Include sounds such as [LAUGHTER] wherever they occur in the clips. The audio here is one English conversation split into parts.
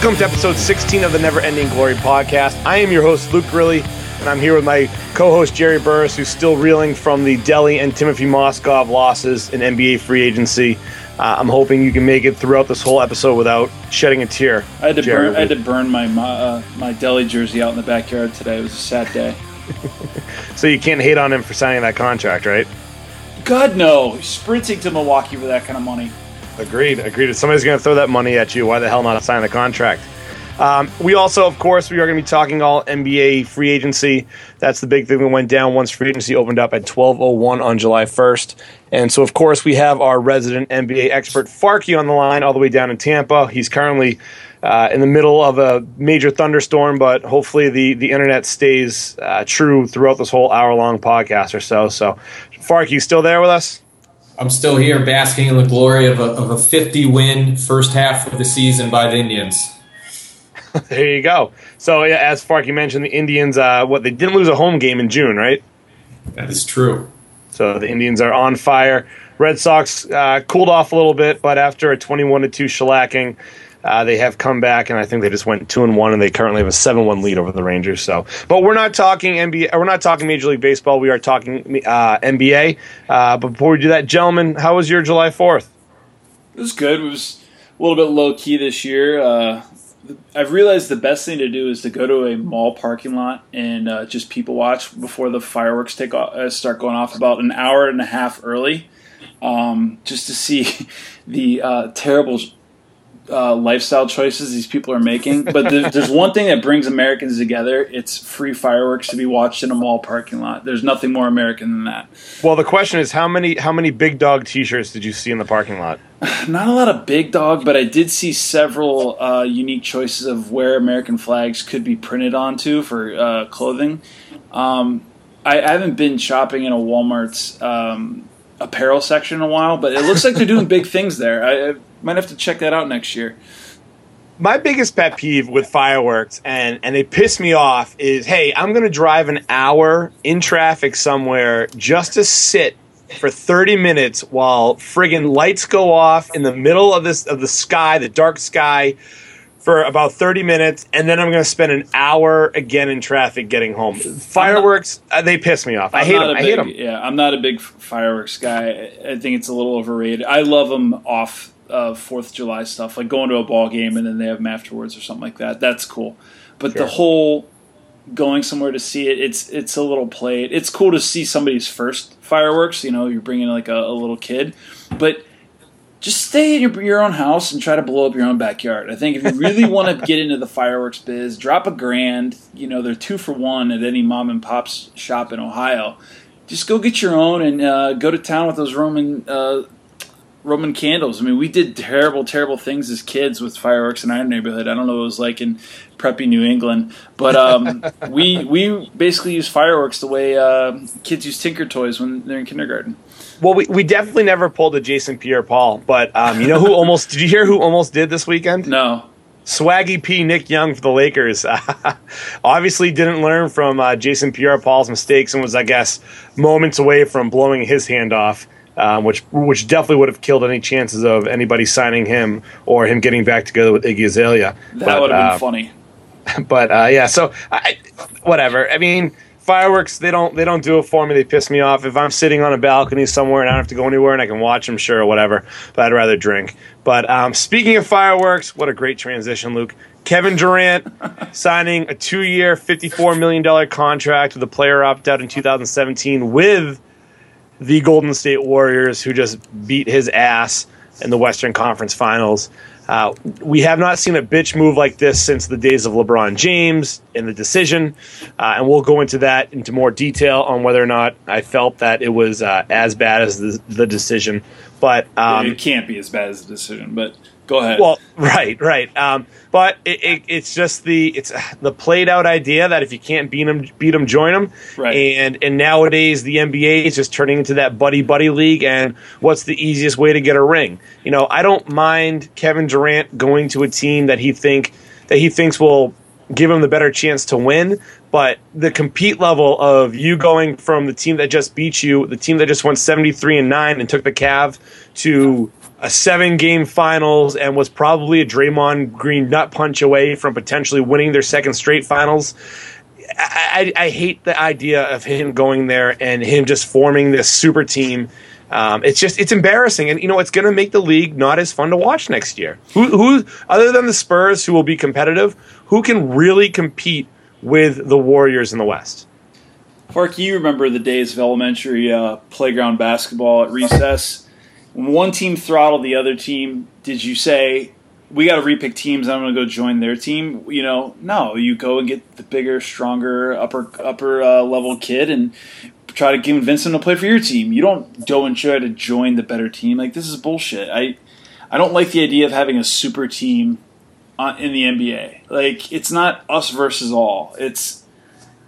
Welcome to episode 16 of the Never Ending Glory podcast. I am your host, Luke Grilly, and I'm here with my co host, Jerry Burris, who's still reeling from the Delly and Timothy Mozgov losses in NBA free agency. Uh, I'm hoping you can make it throughout this whole episode without shedding a tear. I had to Jerry. burn. I had to burn my my, uh, my Delly jersey out in the backyard today. It was a sad day. [LAUGHS] So you can't hate on him for signing that contract, right? God no, sprinting to Milwaukee for that kind of money. Agreed. Agreed. If somebody's going to throw that money at you, why the hell not sign the contract? Um, we also, of course, we are going to be talking all NBA free agency. That's the big thing that went down once free agency opened up at 12:01 on July 1st. And so, of course, we have our resident NBA expert Farky on the line, all the way down in Tampa. He's currently uh, in the middle of a major thunderstorm, but hopefully the the internet stays uh, true throughout this whole hour long podcast or so. So, Farky, still there with us? I'm still here basking in the glory of a, of a 50 win first half of the season by the Indians. [LAUGHS] There you go. So, yeah, as Farky mentioned, the Indians, uh, what they didn't lose a home game in June, right? That is true. So the Indians are on fire. Red Sox uh, cooled off a little bit, but after a 21 to two shellacking, uh, they have come back, and I think they just went two and one, and they currently have a seven one lead over the Rangers. So, but we're not talking NBA. We're not talking Major League Baseball. We are talking uh, NBA. Uh, but before we do that, gentlemen, how was your July Fourth? It was good. It was a little bit low key this year. Uh, I've realized the best thing to do is to go to a mall parking lot and uh, just people watch before the fireworks take off, uh, start going off about an hour and a half early, um, just to see [LAUGHS] the terrible uh, lifestyle choices these people are making. But there, there's one thing that brings Americans together: it's free fireworks to be watched in a mall parking lot. There's nothing more American than that. Well, the question is how many how many big dog T-shirts did you see in the parking lot? [SIGHS] Not a lot of big dog, but I did see several uh, unique choices of where American flags could be printed onto for uh, clothing. Um, I, I haven't been shopping in a Walmart's um, apparel section in a while, but it looks like they're doing [LAUGHS] big things there. I might have to check that out next year. my biggest pet peeve with fireworks and and they piss me off is hey i'm going to drive an hour in traffic somewhere just to sit for 30 minutes while friggin lights go off in the middle of this of the sky the dark sky for about 30 minutes and then i'm going to spend an hour again in traffic getting home fireworks uh, they piss me off i I'm hate not them i hate them Yeah, I'm not a big fireworks guy. I I think it's a little overrated. I love them off of Fourth of July stuff, like going to a ball game and then they have them afterwards or something like that. That's cool. But Sure. the whole going somewhere to see it, it's it's a little played. It's cool to see somebody's first fireworks. You know, you're bringing like a, a little kid, but just stay in your, your own house and try to blow up your own backyard. I think if you really want to get into the [LAUGHS] fireworks biz, drop a grand. You know, they're two for one at any mom and pop's shop in Ohio. Just go get your own and uh, go to town with those Roman uh, Roman candles. I mean, we did terrible, terrible things as kids with fireworks in our neighborhood. I don't know what it was like in preppy New England, but um, [LAUGHS] we we basically use fireworks the way uh, kids use Tinker toys when they're in kindergarten. well we, we definitely never pulled a jason pierre paul but um, you know who almost did you hear who almost did this weekend No, Swaggy P. Nick Young for the Lakers [LAUGHS] obviously didn't learn from uh, Jason Pierre-Paul's mistakes and was, I guess, moments away from blowing his hand off, um, which which definitely would have killed any chances of anybody signing him or him getting back together with Iggy Azalea. that But, would have been uh, funny. [LAUGHS] But uh, yeah, so I, whatever. I mean, fireworks they don't they don't do it for me. They piss me off. If I'm sitting on a balcony somewhere and I don't have to go anywhere and I can watch them, sure, whatever. But I'd rather drink. But um, speaking of fireworks, what a great transition, Luke. Kevin Durant [LAUGHS] signing a two-year, fifty-four million dollar contract with a player opt-out in 2017 with the Golden State Warriors, who just beat his ass in the Western Conference Finals. Uh, we have not seen a bitch move like this since the days of LeBron James in the decision, uh, and we'll go into that into more detail on whether or not I felt that it was uh, as bad as the, the decision. But um, it can't be as bad as the decision, but go ahead. well, [LAUGHS] right, right. Um, but it, it, it's just the it's [SIGHS] the played out idea that if you can't beat them, beat them, join them. Right. And and nowadays the NBA is just turning into that buddy buddy league. And what's the easiest way to get a ring? You know, I don't mind Kevin Durant going to a team that he think that he thinks will give him the better chance to win. But the compete level of you going from the team that just beat you, the team that just won seventy three and nine and took the Cav to a seven game finals and was probably a Draymond Green nut punch away from potentially winning their second straight finals. I, I, hate the idea of him going there and him just forming this super team. Um, it's just it's embarrassing, and you know it's going to make the league not as fun to watch next year. Who, who other than the Spurs, who will be competitive, who can really compete with the Warriors in the West? Park, you remember the days of elementary uh, playground basketball at recess? One team throttled the other team, did you say, we got to repick teams. I'm going to go join their team. You know, no, you go and get the bigger, stronger, upper upper uh, level kid and try to convince him to play for your team. You don't go and try to join the better team. Like this is bullshit. I I don't like the idea of having a super team in the NBA. Like it's not us versus all. It's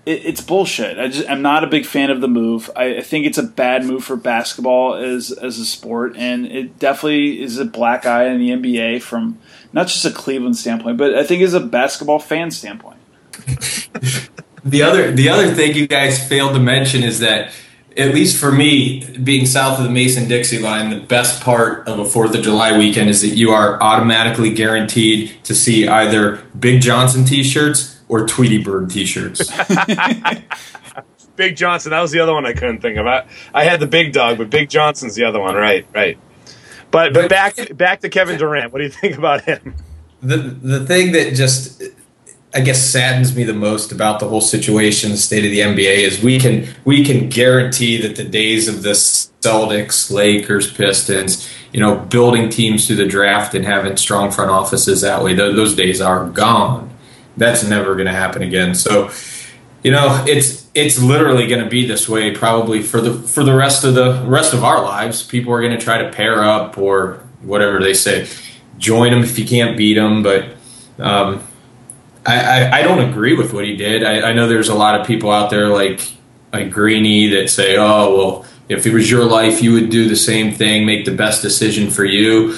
it, it's bullshit. I just I'm not a big fan of the move. I, I, think it's a bad move for basketball as as a sport, and it definitely is a black eye in the NBA from not just a Cleveland standpoint, but I think as a basketball fan standpoint. [LAUGHS] the other the other thing you guys failed to mention is that at least for me, being south of the Mason Dixie line, the best part of a Fourth of July weekend is that you are automatically guaranteed to see either Big Johnson T-shirts or Tweety Bird T-shirts. [LAUGHS] [LAUGHS] Big Johnson, that was the other one I couldn't think of. I, I had the Big Dog, but Big Johnson's the other one. Right, right. But but back back to Kevin Durant. What do you think about him? The the thing that just I guess saddens me the most about the whole situation, the state of the NBA, is we can we can guarantee that the days of the Celtics, Lakers, Pistons, you know, building teams through the draft and having strong front offices that way, those days are gone that's never going to happen again. So, you know, it's it's literally going to be this way probably for the for the rest of the rest of our lives. People are going to try to pair up or whatever they say, join them if you can't beat them. But um, I, I, I, don't agree with what he did. I, I know there's a lot of people out there like like Greeny that say, oh well, if it was your life, you would do the same thing, make the best decision for you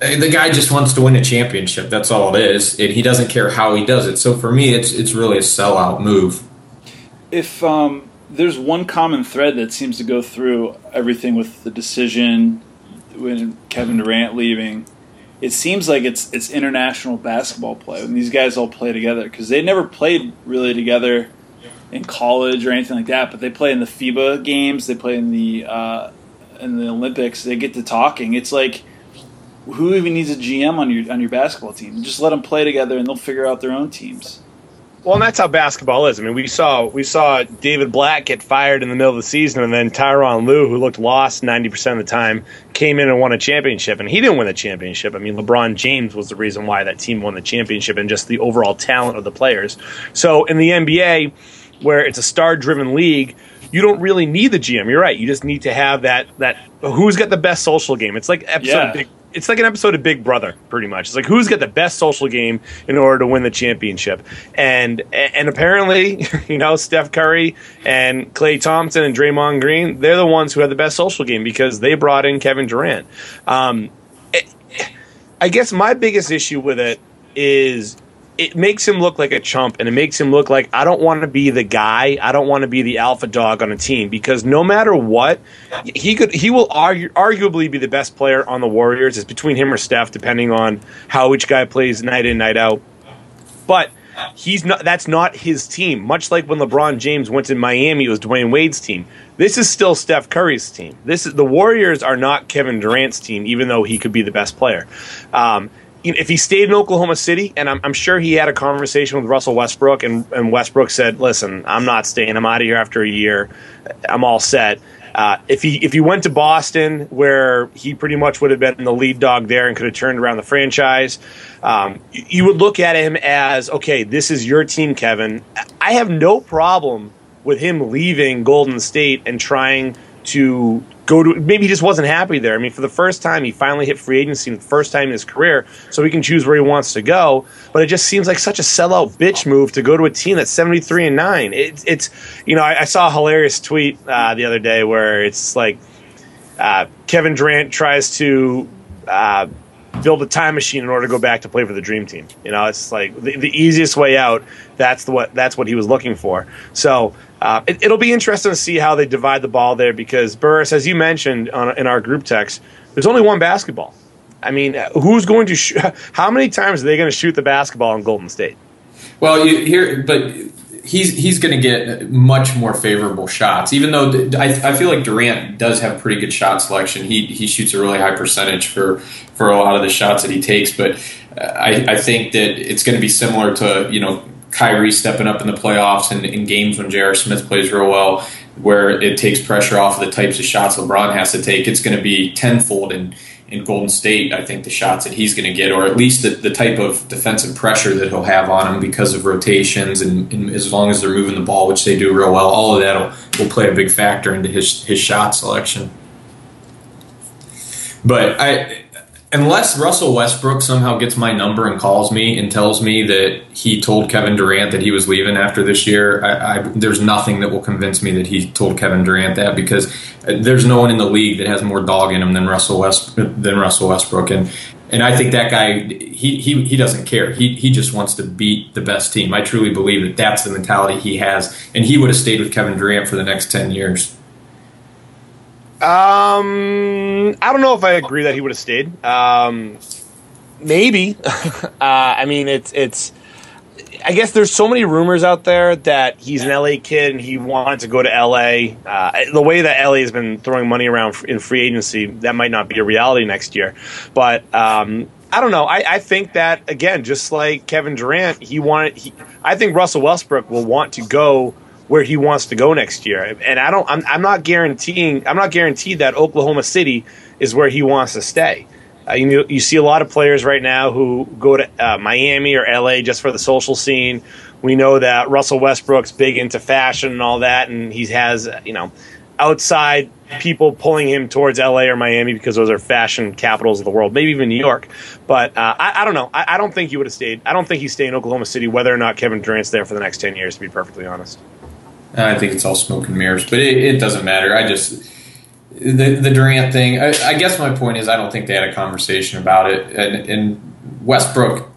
the guy just wants to win a championship. That's all it is, and he doesn't care how he does it. So for me, it's it's really a sellout move. If um, there's one common thread that seems to go through everything with the decision when Kevin Durant leaving, it seems like it's it's international basketball play when these guys all play together because they never played really together in college or anything like that. But they play in the FIBA games, they play in the uh, in the Olympics. They get to talking. It's like who even needs a GM on your on your basketball team? Just let them play together, and they'll figure out their own teams. Well, and that's how basketball is. I mean, we saw we saw David Blatt get fired in the middle of the season, and then Tyronn Lue, who looked lost ninety percent of the time, came in and won a championship. And he didn't win the championship. I mean, LeBron James was the reason why that team won the championship, and just the overall talent of the players. So in the NBA, where it's a star-driven league, you don't really need the GM. You're right. You just need to have that that who's got the best social game. It's like episode yeah. Big it's like an episode of Big Brother, pretty much. It's like who's got the best social game in order to win the championship, and and apparently, [LAUGHS] you know, Steph Curry and Klay Thompson and Draymond Green, they're the ones who have the best social game because they brought in Kevin Durant. Um, I guess my biggest issue with it is it makes him look like a chump and it makes him look like I don't want to be the guy. I don't want to be the alpha dog on a team because no matter what, he could he will argue, arguably be the best player on the Warriors. It's between him or Steph, depending on how each guy plays night in night out. But he's not. That's not his team. Much like when LeBron James went to Miami, it was Dwyane Wade's team. This is still Steph Curry's team. This is the Warriors are not Kevin Durant's team, even though he could be the best player. Um, if he stayed in Oklahoma City, and I'm, I'm, sure he had a conversation with Russell Westbrook, and, and, Westbrook said, "Listen, I'm not staying. I'm out of here after a year. I'm all set." Uh, if he if he went to Boston, where he pretty much would have been the lead dog there and could have turned around the franchise, um, you would look at him as, "Okay, this is your team, Kevin." I have no problem with him leaving Golden State and trying to go to maybe he just wasn't happy there. I mean, for the first time, he finally hit free agency, the first time in his career, so he can choose where he wants to go. But it just seems like such a sellout bitch move to go to a team that's seventy three and nine. It, it's you know I, I, saw a hilarious tweet uh, the other day where it's like uh, Kevin Durant tries to. Uh, build a time machine in order to go back to play for the dream team. You know, it's like the, the easiest way out. That's the what that's what he was looking for. So uh, it, will be interesting to see how they divide the ball there because Burris, as you mentioned on, in our group text, There's only one basketball. I mean, who's going to? Sh- [LAUGHS] how many times are they going to shoot the basketball in Golden State? Well, you here, but he's he's going to get much more favorable shots. Even though I, I feel like Durant does have pretty good shot selection. He he shoots a really high percentage for for a lot of the shots that he takes. But uh, I, I think that it's going to be similar to you know Kyrie stepping up in the playoffs and in games when J.R. Smith plays real well, where it takes pressure off of the types of shots LeBron has to take. It's going to be tenfold and in Golden State, I think the shots that he's going to get, or at least the, the, type of defensive pressure that he'll have on him because of rotations, and, and, as long as they're moving the ball, which they do real well, all of that will, will play a big factor into his his shot selection. But I, unless Russell Westbrook somehow gets my number and calls me and tells me that he told Kevin Durant that he was leaving after this year, I, I, there's nothing that will convince me that he told Kevin Durant that because there's no one in the league that has more dog in him than Russell West than Russell Westbrook and. And I think that guy, he, he, he doesn't care. He, he just wants to beat the best team. I truly believe that that's the mentality he has. And he would have stayed with Kevin Durant for the next 10 years. Um, I don't know if I agree that he would have stayed. Um, maybe. [LAUGHS] uh, I mean, it's it's. I guess there's so many rumors out there that he's an LA kid and he wanted to go to LA. Uh, the way that LA has been throwing money around in free agency, that might not be a reality next year. But um, I don't know. I, I, think that again, just like Kevin Durant, he wanted. He, I think Russell Westbrook will want to go where he wants to go next year. And I don't. I'm, I'm not guaranteeing. I'm not guaranteed that Oklahoma City is where he wants to stay. Uh, you you see a lot of players right now who go to uh, Miami or LA just for the social scene. We know that Russell Westbrook's big into fashion and all that, and he has you know outside people pulling him towards LA or Miami because those are fashion capitals of the world, maybe even New York. But uh, I, I, don't know. I, I don't think he would have stayed. I don't think he's staying in Oklahoma City, whether or not Kevin Durant's there for the next ten years. To be perfectly honest. I think it's all smoke and mirrors, but it, it doesn't matter. I just the the Durant thing. I, I, guess my point is I don't think they had a conversation about it, and, and Westbrook,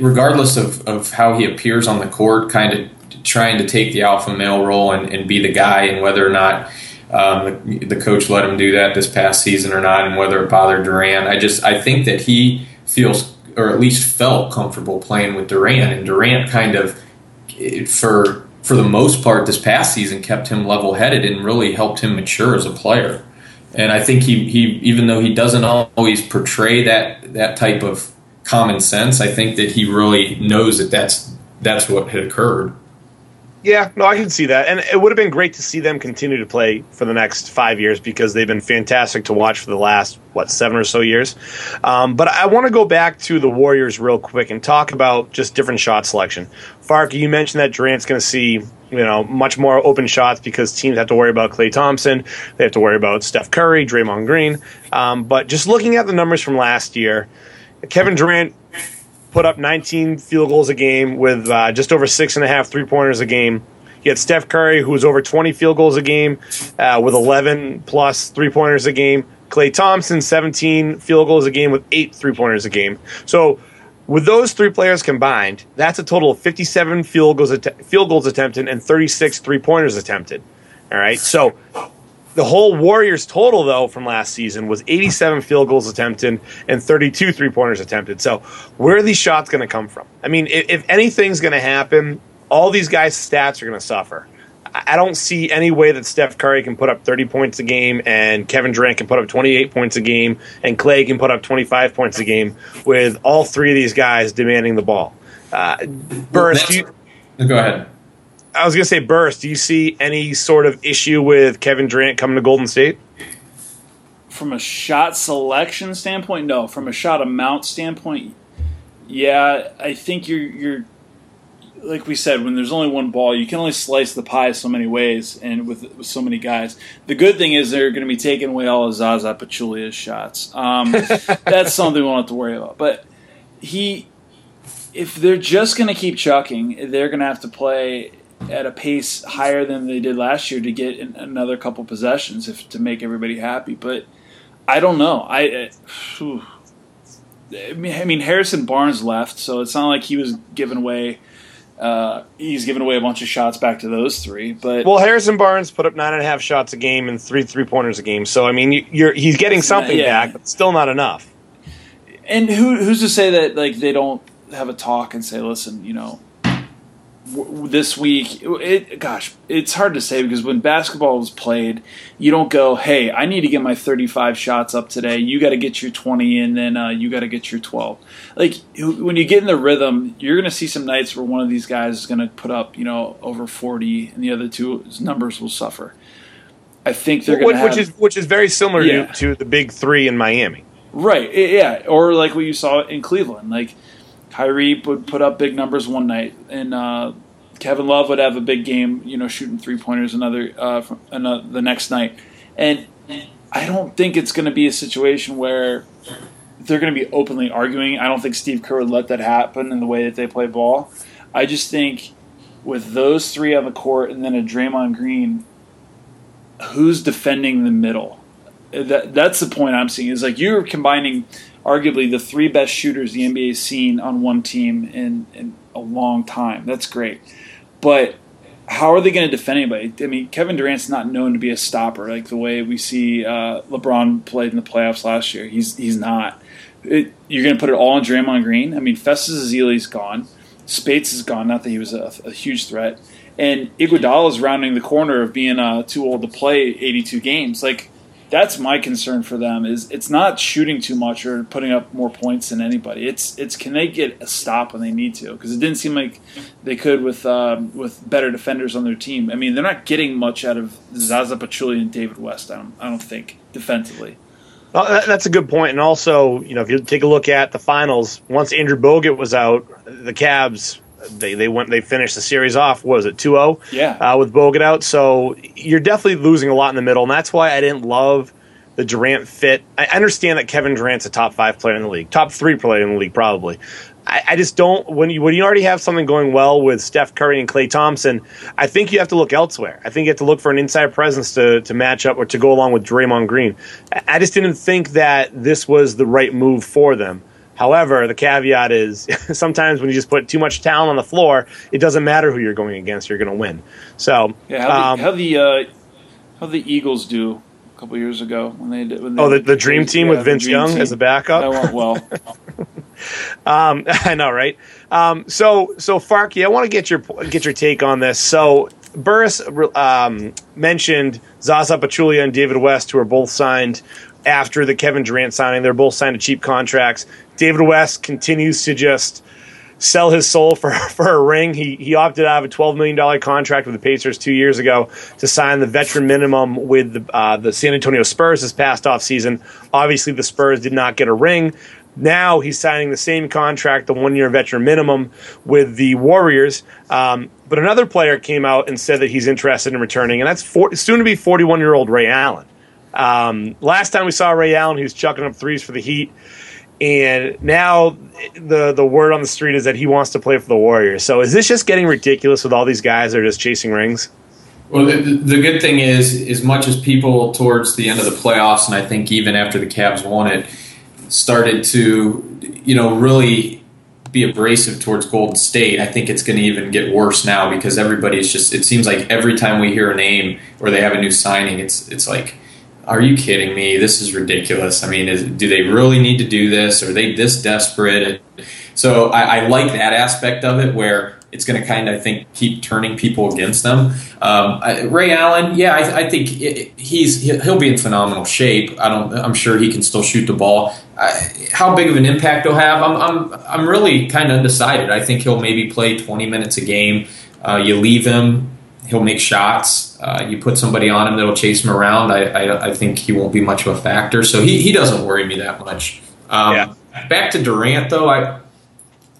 regardless of, of how he appears on the court, kind of trying to take the alpha male role and, and be the guy, and whether or not. Um, the, the coach let him do that this past season or not, and whether it bothered Durant. I just I think that he feels or at least felt comfortable playing with Durant, and Durant kind of for for the most part this past season kept him level headed and really helped him mature as a player. And I think he, he even though he doesn't always portray that that type of common sense, I think that he really knows that that's that's what had occurred. Yeah, no, I can see that, and it would have been great to see them continue to play for the next five years because they've been fantastic to watch for the last what seven or so years. Um, but I want to go back to the Warriors real quick and talk about just different shot selection. Fark, you mentioned that Durant's going to see you know much more open shots because teams have to worry about Klay Thompson, they have to worry about Steph Curry, Draymond Green. Um, but just looking at the numbers from last year, Kevin Durant put up 19 field goals a game with uh, just over six and a half three pointers a game. You had Steph Curry, who was over 20 field goals a game uh, with 11 plus three pointers a game. Klay Thompson, 17 field goals a game with eight three pointers a game. So, with those three players combined, that's a total of 57 field goals, att- field goals attempted and 36 three pointers attempted. All right. So, the whole Warriors total, though, from last season was 87 field goals attempted and 32 three pointers attempted. So, where are these shots going to come from? I mean, if, if anything's going to happen, all these guys' stats are going to suffer. I don't see any way that Steph Curry can put up 30 points a game and Kevin Durant can put up 28 points a game and Klay can put up 25 points a game with all three of these guys demanding the ball. Uh, Burst, you, go ahead. I was going to say, Burst, do you see any sort of issue with Kevin Durant coming to Golden State? From a shot selection standpoint, no. From a shot amount standpoint, yeah, I think you're you're like we said, when there's only one ball, you can only slice the pie so many ways, and with, with so many guys. The good thing is they're going to be taking away all of Zaza Pachulia's shots. Um, [LAUGHS] that's something we won't have to worry about. But he, if they're just going to keep chucking, they're going to have to play at a pace higher than they did last year to get another couple possessions if to make everybody happy. But I don't know. I. Uh, I mean, Harrison Barnes left, so it's not like he was giving away Uh, he's given away a bunch of shots back to those three, but well, Harrison Barnes put up nine and a half shots a game and three three pointers a game. So I mean, you're he's getting something yeah. back, but still not enough. And who who's to say that like they don't have a talk and say, listen, you know, this week it gosh it's hard to say because when basketball was played you don't go hey i need to get my 35 shots up today. You got to get your 20 and then uh, you got to get your 12 like when you get in the rhythm you're going to see some nights where one of these guys is going to put up you know over 40 and the other two numbers will suffer. I think they're going to which is which is very similar yeah. to, to the big three in miami. Right yeah or like what you saw in cleveland like Kyrie would put up big numbers one night, and uh, Kevin Love would have a big game, you know, shooting three pointers another, uh, the next night. And I don't think it's going to be a situation where they're going to be openly arguing. I don't think Steve Kerr would let that happen in the way that they play ball. I just think with those three on the court and then a Draymond Green, who's defending the middle? That that's the point I'm seeing. Is like you're combining arguably the three best shooters the NBA's seen on one team in, in a long time. That's great. But how are they going to defend anybody? I mean, Kevin Durant's not known to be a stopper like the way we see uh, LeBron played in the playoffs last year. He's he's not. It, you're going to put it all on Draymond Green. I mean, Festus Ezeli's gone. Speights is gone. Not that he was a, a huge threat. And Iguodala is rounding the corner of being uh, too old to play 82 games. Like that's my concern for them is it's not shooting too much or putting up more points than anybody. It's it's can they get a stop when they need to because it didn't seem like they could with um, with better defenders on their team. I mean they're not getting much out of Zaza Pachulia and David West. I don't I don't think defensively. Well, that's a good point. And also, you know, if you take a look at the finals, once Andrew Bogut was out, the Cavs they they went they finished the series off. was it 2-0? Yeah, uh, with Bogut out. So you're definitely losing a lot in the middle, and that's why I didn't love the Durant fit. I understand that Kevin Durant's a top five player in the league, top three player in the league probably. I, I just don't when you when you already have something going well with Steph Curry and Klay Thompson. I think you have to look elsewhere. I think you have to look for an inside presence to to match up or to go along with Draymond Green. I just didn't think that this was the right move for them. However, the caveat is [LAUGHS] sometimes when you just put too much talent on the floor, it doesn't matter who you're going against; you're going to win. So, yeah, how um, the how the, uh, how the Eagles do a couple years ago when they did. When they oh, the, the Dream Team yeah, with Vince Young team. as a backup. That went well. [LAUGHS] um, [LAUGHS] I know, right? Um, so, so Farky, I want to get your get your take on this. So, Burris um, mentioned Zaza Pachulia and David West, who are both signed after the Kevin Durant signing. They're both signed to cheap contracts. David West continues to just sell his soul for, [LAUGHS] for a ring. He, he opted out of a $12 million contract with the Pacers two years ago to sign the veteran minimum with the, uh, the San Antonio Spurs this past offseason. Obviously, the Spurs did not get a ring. Now he's signing the same contract, the one year veteran minimum, with the Warriors. Um, but another player came out and said that he's interested in returning, and that's for, soon to be 41 year old Ray Allen. Um, last time we saw Ray Allen, he was chucking up threes for the Heat, and now the the word on the street is that he wants to play for the Warriors. So is this just getting ridiculous with all these guys that are just chasing rings? Well, the, the good thing is, as much as people towards the end of the playoffs, and I think even after the Cavs won it, started to, you know, really be abrasive towards Golden State, I think it's going to even get worse now because everybody's just. It seems like every time we hear a name or they have a new signing, it's it's like are you kidding me? This is ridiculous. I mean, is, do they really need to do this? Are they this desperate? So I, I like that aspect of it where it's going to kind of, I think, keep turning people against them. Um, I, Ray Allen, yeah, I, I think it, he's he'll be in phenomenal shape. I don't. I'm sure he can still shoot the ball. how big of an impact he'll have, I'm I'm I'm really kind of undecided. I think he'll maybe play 20 minutes a game. Uh, you leave him he'll make shots. Uh, you put somebody on him that'll chase him around. I, I, I, think he won't be much of a factor. So he, he doesn't worry me that much. Um, yeah. Back to Durant though, I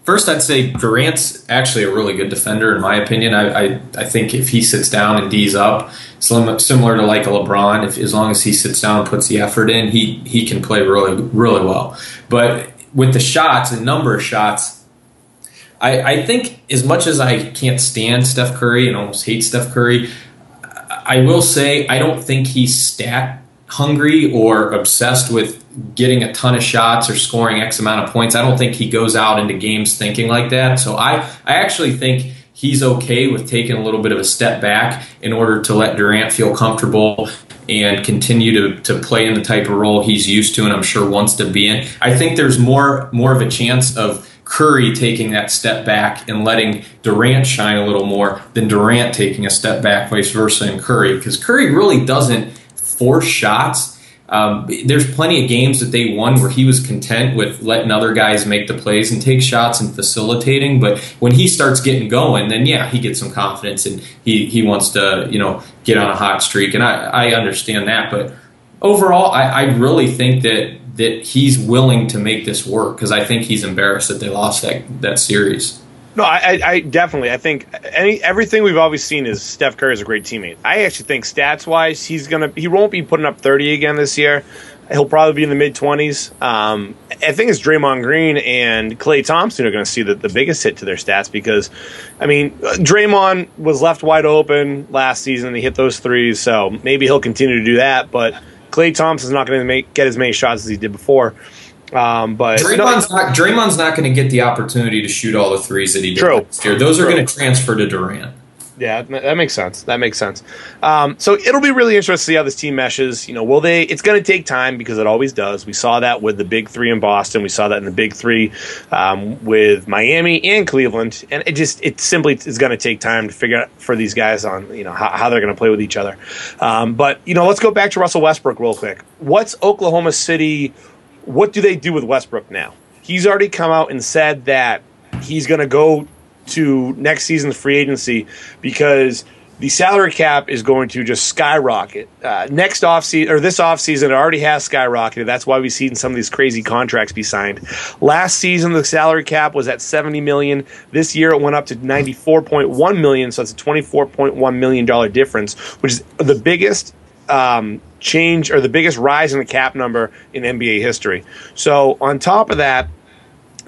first I'd say Durant's actually a really good defender in my opinion. I I, I think if he sits down and D's up, similar to like a LeBron, if as long as he sits down and puts the effort in, he he can play really really well. But with the shots and number of shots I, I think as much as I can't stand Steph Curry and almost hate Steph Curry, I will say I don't think he's stat hungry or obsessed with getting a ton of shots or scoring X amount of points. I don't think he goes out into games thinking like that. So I, I actually think he's okay with taking a little bit of a step back in order to let Durant feel comfortable and continue to, to play in the type of role he's used to and I'm sure wants to be in. I think there's more more of a chance of Curry taking that step back and letting Durant shine a little more than Durant taking a step back, vice versa, in Curry. Because Curry really doesn't force shots. Um, there's plenty of games that they won where he was content with letting other guys make the plays and take shots and facilitating. But when he starts getting going, then yeah, he gets some confidence and he, he wants to you know get on a hot streak. And I, I understand that. But overall, I, I really think that that he's willing to make this work because I think he's embarrassed that they lost that that series. No, I, I, definitely. I think any everything we've always seen is Steph Curry is a great teammate. I actually think stats wise, he's gonna he won't be putting up thirty again this year. He'll probably be in the mid twenties. Um, I think it's Draymond Green and Klay Thompson are going to see the, the biggest hit to their stats because, I mean, Draymond was left wide open last season. He hit those threes, so maybe he'll continue to do that. But Klay Thompson's not going to get as many shots as he did before. Um, but Draymond's no, not Draymond's not going to get the opportunity to shoot all the threes that he did true. last year. Those are going to transfer to Durant. Yeah, that makes sense. That makes sense. Um, so it'll be really interesting to see how this team meshes. You know, will they? It's going to take time because it always does. We saw that with the big three in Boston. We saw that in the big three um, with Miami and Cleveland. And it just it simply is going to take time to figure out for these guys on you know how, how they're going to play with each other. Um, but you know, let's go back to Russell Westbrook real quick. What's Oklahoma City? What do they do with Westbrook now? He's already come out and said that he's going to go to next season's free agency because the salary cap is going to just skyrocket. Uh, next off season or this off season, it already has skyrocketed. That's why we've seen some of these crazy contracts be signed. Last season, the salary cap was at seventy million. This year, it went up to ninety four point one million. So it's a twenty four point one million dollar difference, which is the biggest um, change or the biggest rise in the cap number in NBA history. So on top of that,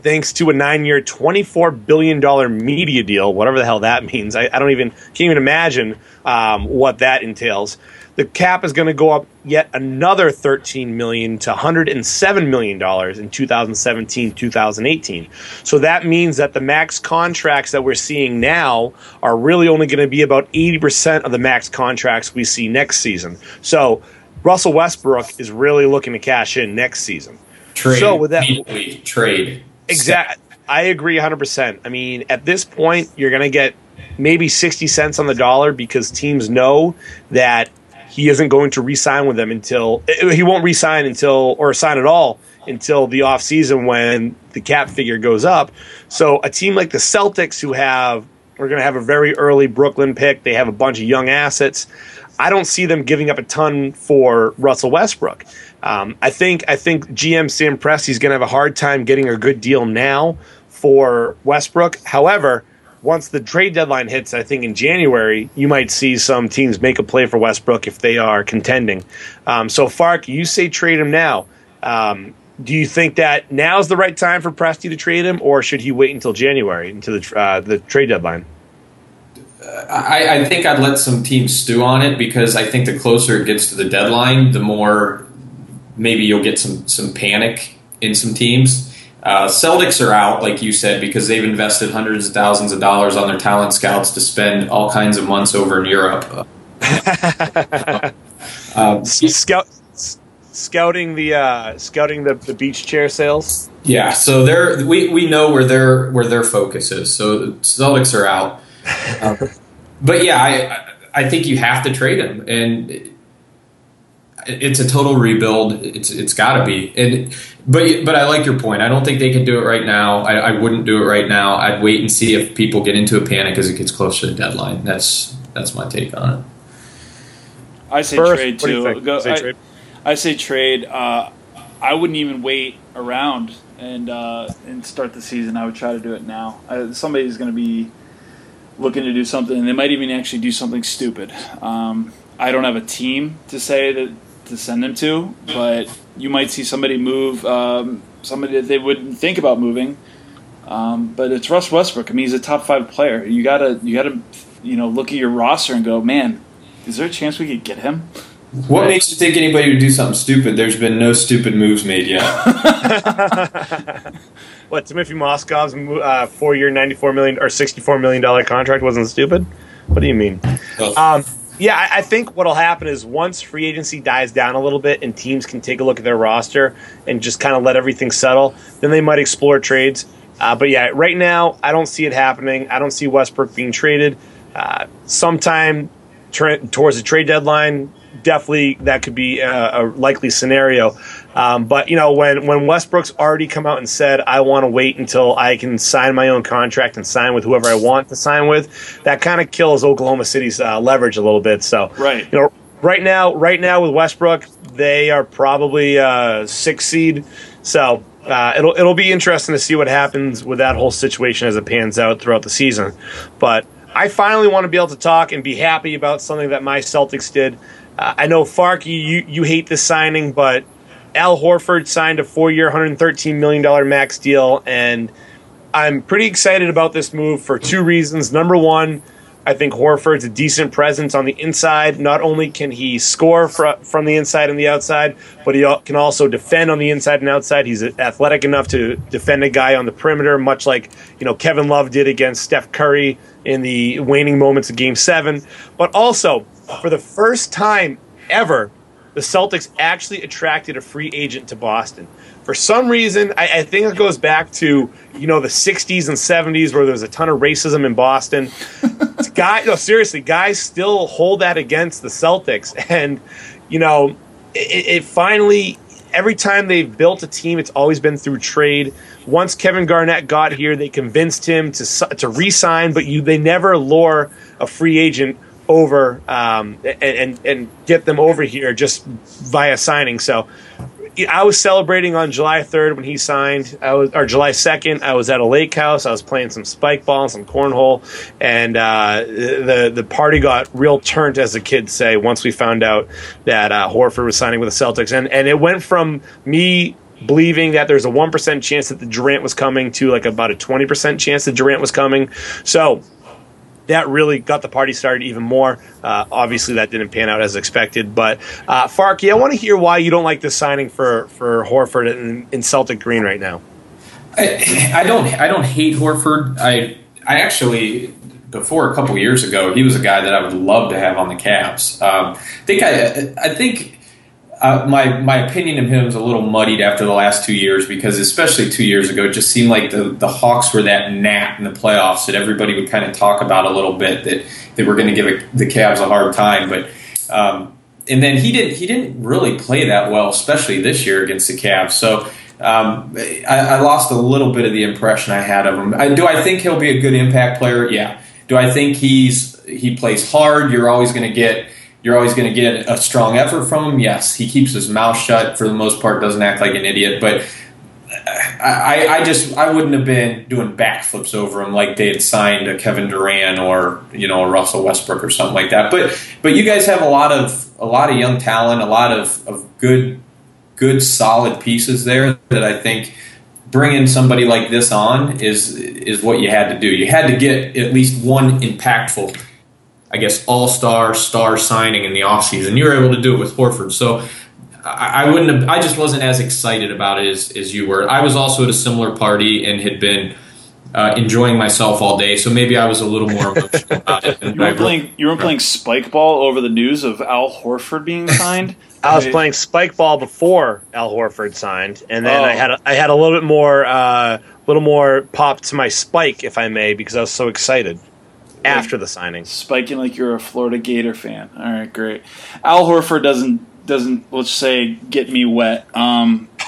thanks to a nine-year, twenty-four billion dollar media deal, whatever the hell that [LAUGHS] means. I, I don't even can't even imagine um, what that entails. The cap is going to go up yet another 13 million to 107 million dollars in 2017, 2018. So that means that the max contracts that we're seeing now are really only going to be about 80% of the max contracts we see next season. So Russell Westbrook is really looking to cash in next season. Trade. So with that trade. Exactly. I agree 100%. I mean, at this point, you're going to get maybe 60 cents on the dollar because teams know that he isn't going to re-sign with them until eh, he won't re-sign until or sign at all until the offseason when the cap figure goes up. So a team like the Celtics who have we're going to have a very early Brooklyn pick, they have a bunch of young assets. I don't see them giving up a ton for Russell Westbrook. Um, I think I think GM Sam Presti's going to have a hard time getting a good deal now for Westbrook. However, once the trade deadline hits, I think in January, you might see some teams make a play for Westbrook if they are contending. Um, so, Fark, you say trade him now. Um, do you think that now is the right time for Presti to trade him, or should he wait until January, until the uh, the trade deadline? I, I, think I'd let some teams stew on it because I think the closer it gets to the deadline, the more maybe you'll get some some panic in some teams. Uh, Celtics are out, like you said, because they've invested hundreds of thousands of dollars on their talent scouts to spend all kinds of months over in Europe. [LAUGHS] um, Scout, scouting the uh, scouting the, the beach chair sales. Yeah, so they're we, we know where their where their focus is. So Celtics are out, [LAUGHS] um, but yeah, I I think you have to trade him, and it's a total rebuild. It's it's got to be. And but but I like your point. I don't think they can do it right now. I, I, wouldn't do it right now. I'd wait and see if people get into a panic as it gets closer to the deadline. That's that's my take on it. I say First, trade too. Go, say I, trade? I, say trade. Uh, I wouldn't even wait around and uh, and start the season. I would try to do it now. I, somebody's going to be looking to do something, and they might even actually do something stupid. Um, I don't have a team to say that to send them to, but you might see somebody move, um, somebody that they wouldn't think about moving. Um, but it's Russ Westbrook. I mean, he's a top five player. You gotta, you gotta, you know, look at your roster and go, man, is there a chance we could get him? What makes you think anybody would do something stupid? There's been no stupid moves made yet. [LAUGHS] what Timothy Mozgov's uh, four-year, ninety-four million or sixty-four million dollar contract wasn't stupid? What do you mean? Oh. Um, yeah, I, I think what'll happen is once free agency dies down a little bit and teams can take a look at their roster and just kind of let everything settle, then they might explore trades. Uh, but yeah, right now I don't see it happening. I don't see Westbrook being traded. Uh, sometime tra- towards the trade deadline, definitely that could be a, a likely scenario. Um, but you know, when when Westbrook's already come out and said, "I want to wait until I can sign my own contract and sign with whoever I want to sign with," that kind of kills Oklahoma City's uh, leverage a little bit. So, right, you know, right now, right now with Westbrook, they are probably a six seed. So. Uh, it'll it'll be interesting to see what happens with that whole situation as it pans out throughout the season. But I finally want to be able to talk and be happy about something that my Celtics did. Uh, I know Farky, you you hate this signing, but Al Horford signed a four-year, $113 million max deal, and I'm pretty excited about this move for two reasons. Number one, I think Horford's a decent presence on the inside. Not only can he score fr- from the inside and the outside, but he can also defend on the inside and outside. He's athletic enough to defend a guy on the perimeter, much like you know Kevin Love did against Steph Curry in the waning moments of Game Seven. But also, for the first time ever, the Celtics actually attracted a free agent to Boston. For some reason, I, I, think it goes back to you know the '60s and '70s where there was a ton of racism in Boston. [LAUGHS] guy, no, seriously, guys still hold that against the Celtics, and you know, it, it finally. Every time they've built a team, it's always been through trade. Once Kevin Garnett got here, they convinced him to to re-sign, but you they never lure a free agent over um, and, and, get them over here just via signing. So I was celebrating on July 3rd when he signed. I was or July 2nd. I was at a lake house. I was playing some spike ball and some cornhole, and uh, the the party got real turned, as the kids say. Once we found out that uh, Horford was signing with the Celtics, and and it went from me believing that there's a one percent chance that the Durant was coming to like about a twenty percent chance that Durant was coming. So that really got the party started even more. Uh, obviously, that didn't pan out as expected. But uh, Farky, I want to hear why you don't like this signing for for Horford in, in Celtic green right now. I, I, don't I don't hate Horford. I I actually before a couple years ago he was a guy that I would love to have on the Caps. Um, think I I think uh, my my opinion of him is a little muddied after the last two years because especially two years ago it just seemed like the, the Hawks were that gnat in the playoffs that everybody would kind of talk about a little bit that they were going to give a, the Cavs a hard time. But um, and then he didn't he didn't really play that well especially this year against the Cavs. So um, I, I, lost a little bit of the impression I had of him. I, do I think he'll be a good impact player? Yeah. Do I think he's he plays hard? You're always going to get you're always going to get a strong effort from him. Yes, he keeps his mouth shut for the most part, doesn't act like an idiot, but I, I, just I wouldn't have been doing backflips over him like they had signed a Kevin Durant or you know a Russell Westbrook or something like that. But but you guys have a lot of a lot of young talent, a lot of, of good good solid pieces there that I think bringing somebody like this on is is what you had to do. You had to get at least one impactful I guess, all star star signing in the offseason. You were able to do it with Horford. So I, I, wouldn't have, I just wasn't as excited about it as, as you were. I was also at a similar party and had been uh, enjoying myself all day, so maybe I was a little more emotional about it. you were playing you were playing spike ball over the news of Al Horford being [LAUGHS] signed. I was playing spike ball before Al Horford signed, and then oh. I had a, I had a little bit more, uh, little more pop to my spike, if I may, because I was so excited after the signing. Spiking like you're a Florida Gator fan. All right, great. Al Horford doesn't doesn't let's say get me wet. Um, [LAUGHS]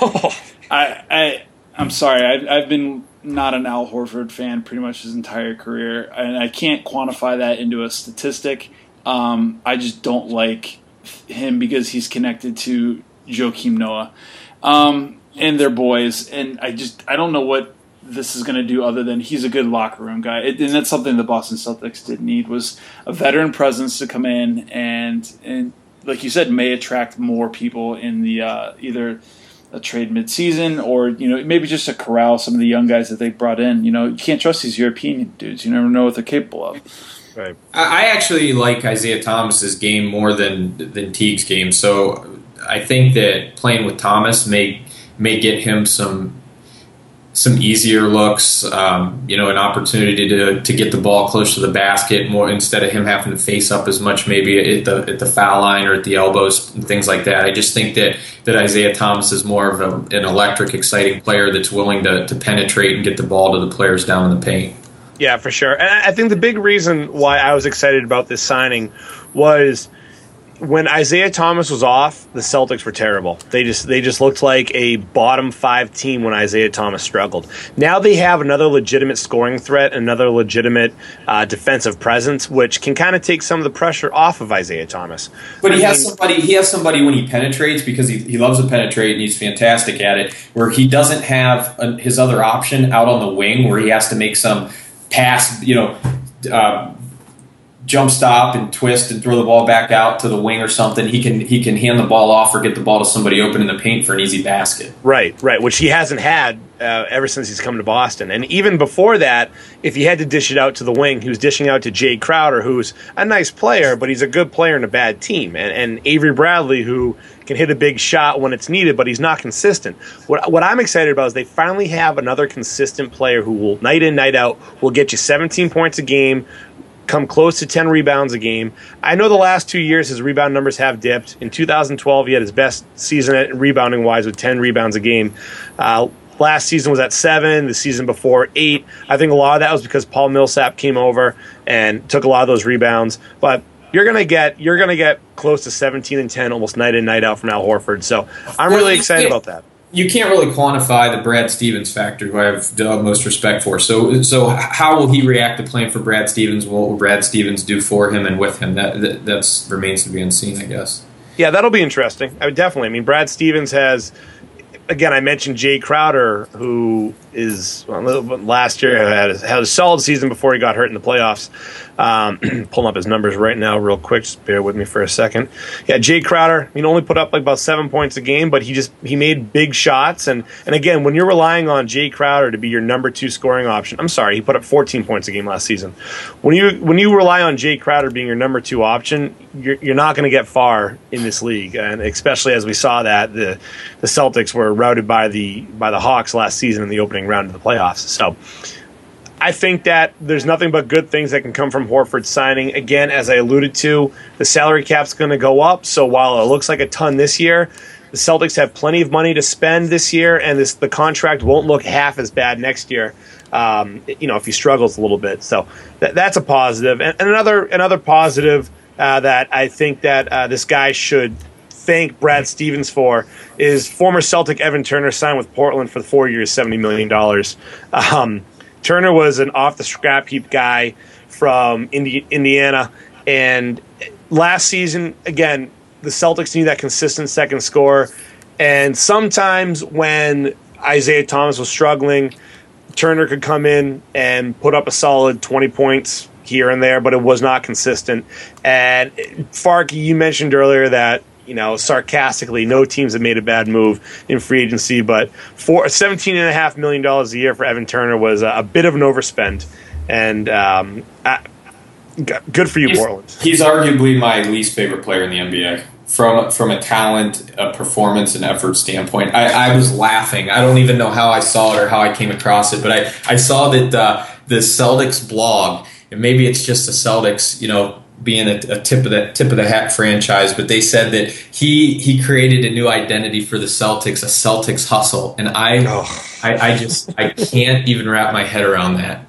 I I I'm sorry. I've, I've been not an Al Horford fan pretty much his entire career, and I can't quantify that into a statistic. Um, I just don't like him because he's connected to Joakim Noah um, and their boys, and I just I don't know what this is going to do other than he's a good locker room guy. It, and that's something the Boston Celtics did need was a veteran presence to come in and and like you said may attract more people in the uh, either a trade midseason or you know maybe just to corral some of the young guys that they brought in. You know you can't trust these European dudes. You never know what they're capable of. Right. I actually like Isaiah Thomas's game more than than Teague's game. So I think that playing with Thomas may may get him some some easier looks, um, you know, an opportunity to, to get the ball close to the basket more instead of him having to face up as much maybe at the at the foul line or at the elbows and things like that. I just think that that Isaiah Thomas is more of a, an electric, exciting player that's willing to, to penetrate and get the ball to the players down in the paint. Yeah, for sure. And I think the big reason why I was excited about this signing was – when Isaiah Thomas was off, the Celtics were terrible. They just they just looked like a bottom five team when Isaiah Thomas struggled. Now they have another legitimate scoring threat, another legitimate uh, defensive presence, which can kind of take some of the pressure off of Isaiah Thomas. But I he mean, has somebody. He has somebody when he penetrates because he, he loves to penetrate and he's fantastic at it. Where he doesn't have a, his other option out on the wing, where he has to make some pass. You know. Uh, jump stop and twist and throw the ball back out to the wing or something, he can he can hand the ball off or get the ball to somebody open in the paint for an easy basket. Right, right, which he hasn't had uh, ever since he's come to Boston. And even before that, if he had to dish it out to the wing, he was dishing out to Jae Crowder, who's a nice player, but he's a good player in a bad team, and, and Avery Bradley, who can hit a big shot when it's needed, but he's not consistent. What, what I'm excited about is they finally have another consistent player who will night in night out will get you 17 points a game come close to 10 rebounds a game. I know the last two years his rebound numbers have dipped. In 2012, he had his best season at rebounding wise with 10 rebounds a game. Uh, last season was at seven. The season before eight. I think a lot of that was because Paul Millsap came over and took a lot of those rebounds. But you're gonna get you're gonna get close to 17 and 10 almost night in night out from Al Horford. So I'm really excited about that you can't really quantify the Brad Stevens factor, who I have the utmost respect for. So, so how will he react to playing for Brad Stevens? What will Brad Stevens do for him and with him? That, that that's remains to be unseen, I guess. Yeah, that'll be interesting. I definitely. I mean, Brad Stevens has. Again, I mentioned Jae Crowder, who is well, last year had, had a solid season before he got hurt in the playoffs. Um, [CLEARS THROAT] pulling up his numbers right now, real quick. Just bear with me for a second. Yeah, Jae Crowder. Mean, only put up like about seven points a game, but he just he made big shots. And and again, when you're relying on Jae Crowder to be your number two scoring option, I'm sorry, he put up 14 points a game last season. When you when you rely on Jae Crowder being your number two option, you're you're not going to get far in this league, and especially as we saw that the the Celtics were routed by the by the Hawks last season in the opening round of the playoffs. So I think that there's nothing but good things that can come from Horford signing. Again, as I alluded to, the salary cap's going to go up. So while it looks like a ton this year, the Celtics have plenty of money to spend this year, and this the contract won't look half as bad next year. Um, you know, if he struggles a little bit, so th- that's a positive. And, and another another positive uh, that I think that uh, this guy should thank Brad Stevens for is former Celtic Evan Turner signed with Portland for four years, seventy million dollars. Um, Turner was an off the scrap heap guy from Indi- Indiana, and last season again the Celtics need that consistent second score, and sometimes when Isaiah Thomas was struggling, Turner could come in and put up a solid twenty points here and there, but it was not consistent. And Fark, you mentioned earlier that you know, sarcastically, no teams have made a bad move in free agency, but for $17.5 million a year for Evan Turner was a, a bit of an overspend. And um, I, good for you, he's, Portland. He's arguably my least favorite player in the NBA. From, from a talent, a performance, and effort standpoint, I, I was laughing. I don't even know how I saw it or how I came across it, but I, I saw that uh, the Celtics blog, and maybe it's just the Celtics, you know, being a, a, tip of the tip of the hat franchise, but they said that he he created a new identity for the Celtics, a Celtics hustle, and I oh. I, I, just I can't even wrap my head around that.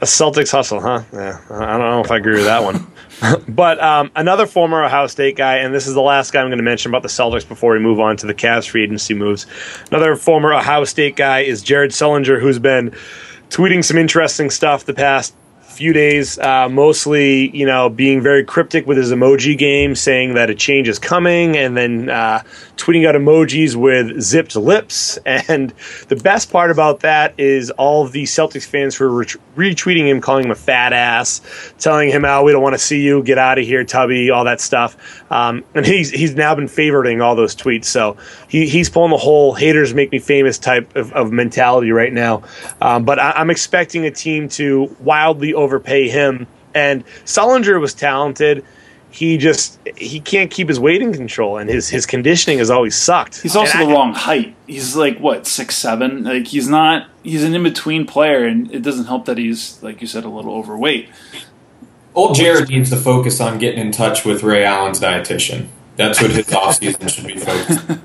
A Celtics hustle, huh? Yeah, I don't know if I agree with that one. [LAUGHS] but um, another former Ohio State guy, and this is the last guy I'm going to mention about the Celtics before we move on to the Cavs free agency moves. Another former Ohio State guy is Jared Sullinger, who's been tweeting some interesting stuff the past few days, uh, mostly you know being very cryptic with his emoji game, saying that a change is coming, and then uh, tweeting out emojis with zipped lips. [LAUGHS] And the best part about that is all of the Celtics fans who are retweeting him, calling him a fat ass, telling him, "Oh, we don't want to see you, get out of here, Tubby," all that stuff. Um, and he's he's now been favoriting all those tweets, so he, he's pulling the whole haters make me famous type of, of mentality right now. Um, but I, I'm expecting a team to wildly overpay him And Sullinger was talented. He just he can't keep his weight in control, and his his conditioning has always sucked. He's also And the I- wrong height. He's like what six seven. Like he's not. He's an in between player, and it doesn't help that he's like you said a little overweight. Old Jared needs to focus on getting in touch with Ray Allen's dietitian. That's what his [LAUGHS] offseason should be focused on.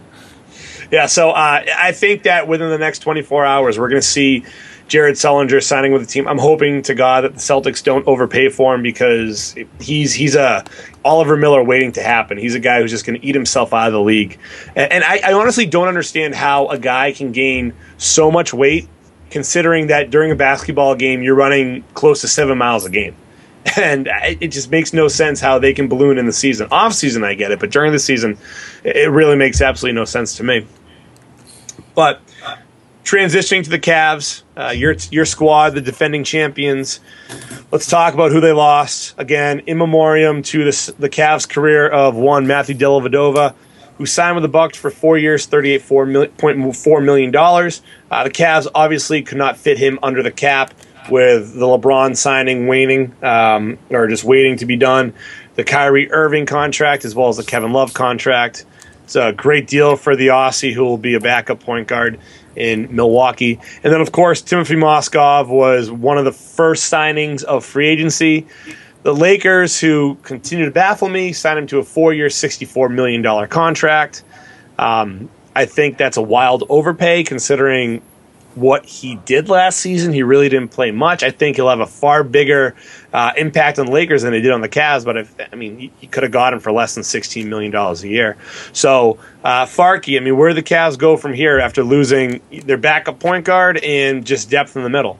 Yeah, so uh, I think that within the next 24 hours, we're going to see Jared Sullinger signing with the team. I'm hoping to God that the Celtics don't overpay for him because he's he's a Oliver Miller waiting to happen. He's a guy who's just going to eat himself out of the league, and, and I, I honestly don't understand how a guy can gain so much weight, considering that during a basketball game you're running close to seven miles a game. [LAUGHS] And it just makes no sense how they can balloon in the season. Off season, I get it, but during the season, it really makes absolutely no sense to me. But transitioning to the Cavs, uh, your your squad, the defending champions. Let's talk about who they lost again in memoriam to the Cavs' career of one Matthew Dellavedova, who signed with the Bucks for four years, thirty eight four point four million dollars. Uh, the Cavs obviously could not fit him under the cap with the LeBron signing waning um, or just waiting to be done. The Kyrie Irving contract as well as the Kevin Love contract. It's a great deal for the Aussie, who will be a backup point guard in Milwaukee. And then, of course, Timothy Mozgov was one of the first signings of free agency. The Lakers, who continue to baffle me, signed him to a four year, $64 million contract. Um, I think that's a wild overpay considering what he did last season. He really didn't play much. I think he'll have a far bigger uh, impact on the Lakers than they did on the Cavs. But if, I mean, you could have got him for less than sixteen million dollars a year. So uh, Farky, I mean, where do the Cavs go from here after losing their backup point guard and just depth in the middle?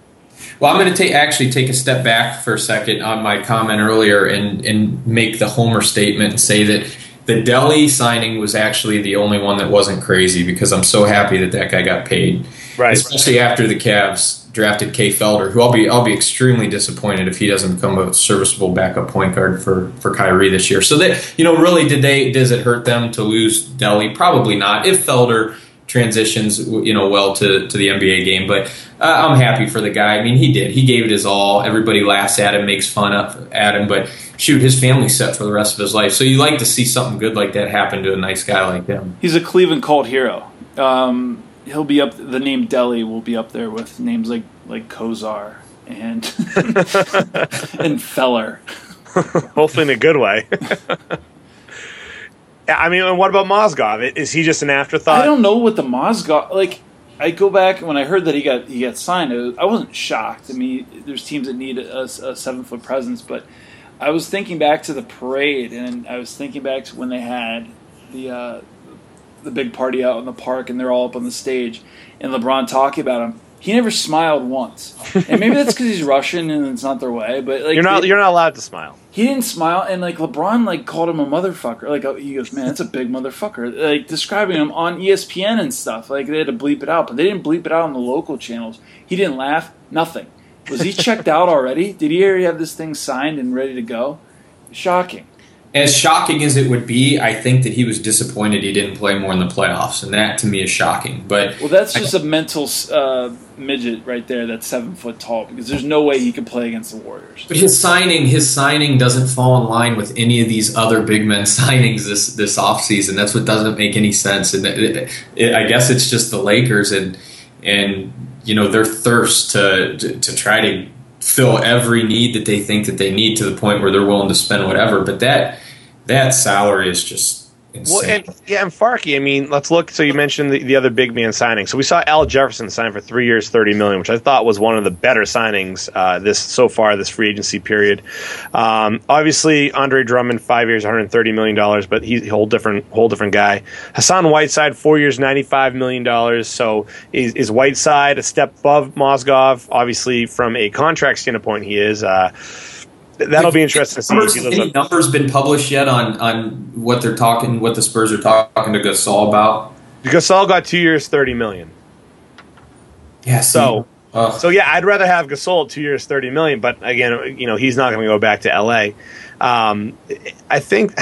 Well, I'm going to take actually take a step back for a second on my comment earlier and and make the Homer statement and say that the Delly signing was actually the only one that wasn't crazy because I'm so happy that that guy got paid, Right. especially after the Cavs drafted Kay Felder, who I'll be I'll be extremely disappointed if he doesn't become a serviceable backup point guard for for Kyrie this year. So that you know, really, did they does it hurt them to lose Delly? Probably not. If Felder transitions, you know, well to, to the NBA game. But uh, I'm happy for the guy. I mean, he did. He gave it his all. Everybody laughs at him, makes fun of at him. But shoot, his family's set for the rest of his life. So you like to see something good like that happen to a nice guy like him. He's a Cleveland cult hero. Um, he'll be up. The name Delly will be up there with names like like Kosar and [LAUGHS] and Feller. Hopefully in a good way. [LAUGHS] Yeah, I mean, and what about Mozgov? Is he just an afterthought? I don't know what the Moz got. Like, I go back when I heard that he got he got signed. I, was, I wasn't shocked. I mean, there's teams that need a, a seven foot presence, but I was thinking back to the parade, and I was thinking back to when they had the uh, the big party out in the park, and they're all up on the stage, and LeBron talking about him. He never smiled once, and maybe that's because he's Russian and it's not their way. But like, You're not. they- You're not allowed to smile. He didn't smile, and like LeBron, like called him a motherfucker. Like he goes, "Man, that's a big motherfucker." Like describing him on ESPN and stuff. Like they had to bleep it out, but they didn't bleep it out on the local channels. He didn't laugh. Nothing. Was he checked out already? Did he already have this thing signed and ready to go? Shocking. As shocking as it would be, I think that he was disappointed he didn't play more in the playoffs, and that to me is shocking. But Well, that's just a mental uh, midget right there. That's seven foot tall because there's no way he could play against the Warriors. But his signing, his signing doesn't fall in line with any of these other big men [LAUGHS] signings this this offseason. That's what doesn't make any sense. And it, it, it, I guess it's just the Lakers and and you know their thirst to, to to try to fill every need that they think that they need to the point where they're willing to spend whatever. But that that salary is just insane. Well, and yeah, and Farky. I mean, let's look. So you mentioned the, the other big man signing. So we saw Al Jefferson sign for three years, thirty million, which I thought was one of the better signings uh, this so far this free agency period. Um, obviously, Andre Drummond, five years, one hundred thirty million dollars, but he's a whole different whole different guy. Hassan Whiteside, four years, ninety five million dollars. So is, is Whiteside a step above Mozgov? Obviously, from a contract standpoint, he is. Uh, That'll be interesting to see. He Any up. numbers been published yet on on what they're talking, what the Spurs are talking to Gasol about? Gasol got two years, thirty million. Yeah. So, Ugh. so yeah, I'd rather have Gasol two years, thirty million. But again, you know, he's not going to go back to L.A. Um, I think,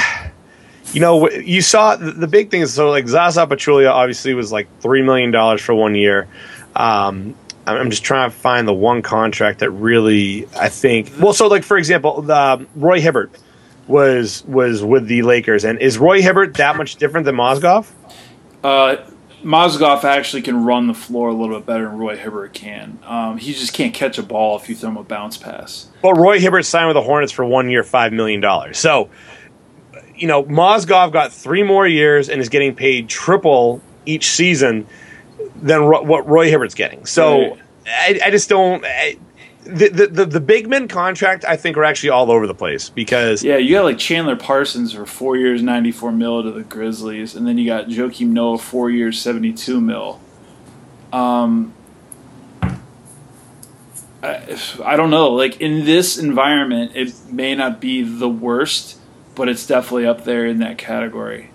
[SIGHS] you know, you saw the, the big thing is so like Zaza Pachulia obviously was like three million dollars for one year. Um, I'm just trying to find the one contract that really I think. Well, so like for example, the, Roy Hibbert was was with the Lakers, and is Roy Hibbert that much different than Mozgov? Uh, Mozgov actually can run the floor a little bit better than Roy Hibbert can. Um, he just can't catch a ball if you throw him a bounce pass. Well, Roy Hibbert signed with the Hornets for one year, five million dollars. So, you know, Mozgov got three more years and is getting paid triple each season than ro- what Roy Hibbert's getting. So, I, I, just don't. I, the, the, the the big men contract I think are actually all over the place because yeah you got like Chandler Parsons for four years ninety four mil to the Grizzlies and then you got Joakim Noah four years seventy two mil. Um, I, I don't know like in this environment it may not be the worst, but it's definitely up there in that category.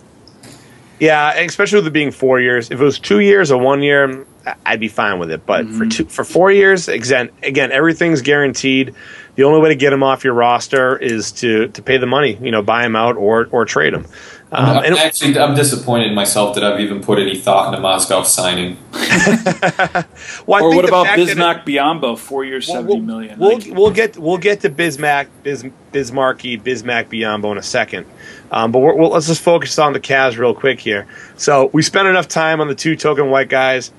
Yeah, especially with it being four years. If it was two years or one year, I'd be fine with it. But mm-hmm. for two, for four years, again, again, everything's guaranteed. The only way to get him off your roster is to to pay the money. You know, buy him out or or trade him. Um, I'm, actually, I'm disappointed in myself that I've even put any thought into Mozgov signing. [LAUGHS] well, or what about Bismack Biyombo, four years, well, seventy we'll, million? We'll, like, we'll get we'll get to Bismack Biz, Bismarcky Bismack Biyombo in a second, um, but we'll, let's just focus on the Cavs real quick here. So we spent enough time on the two token white guys.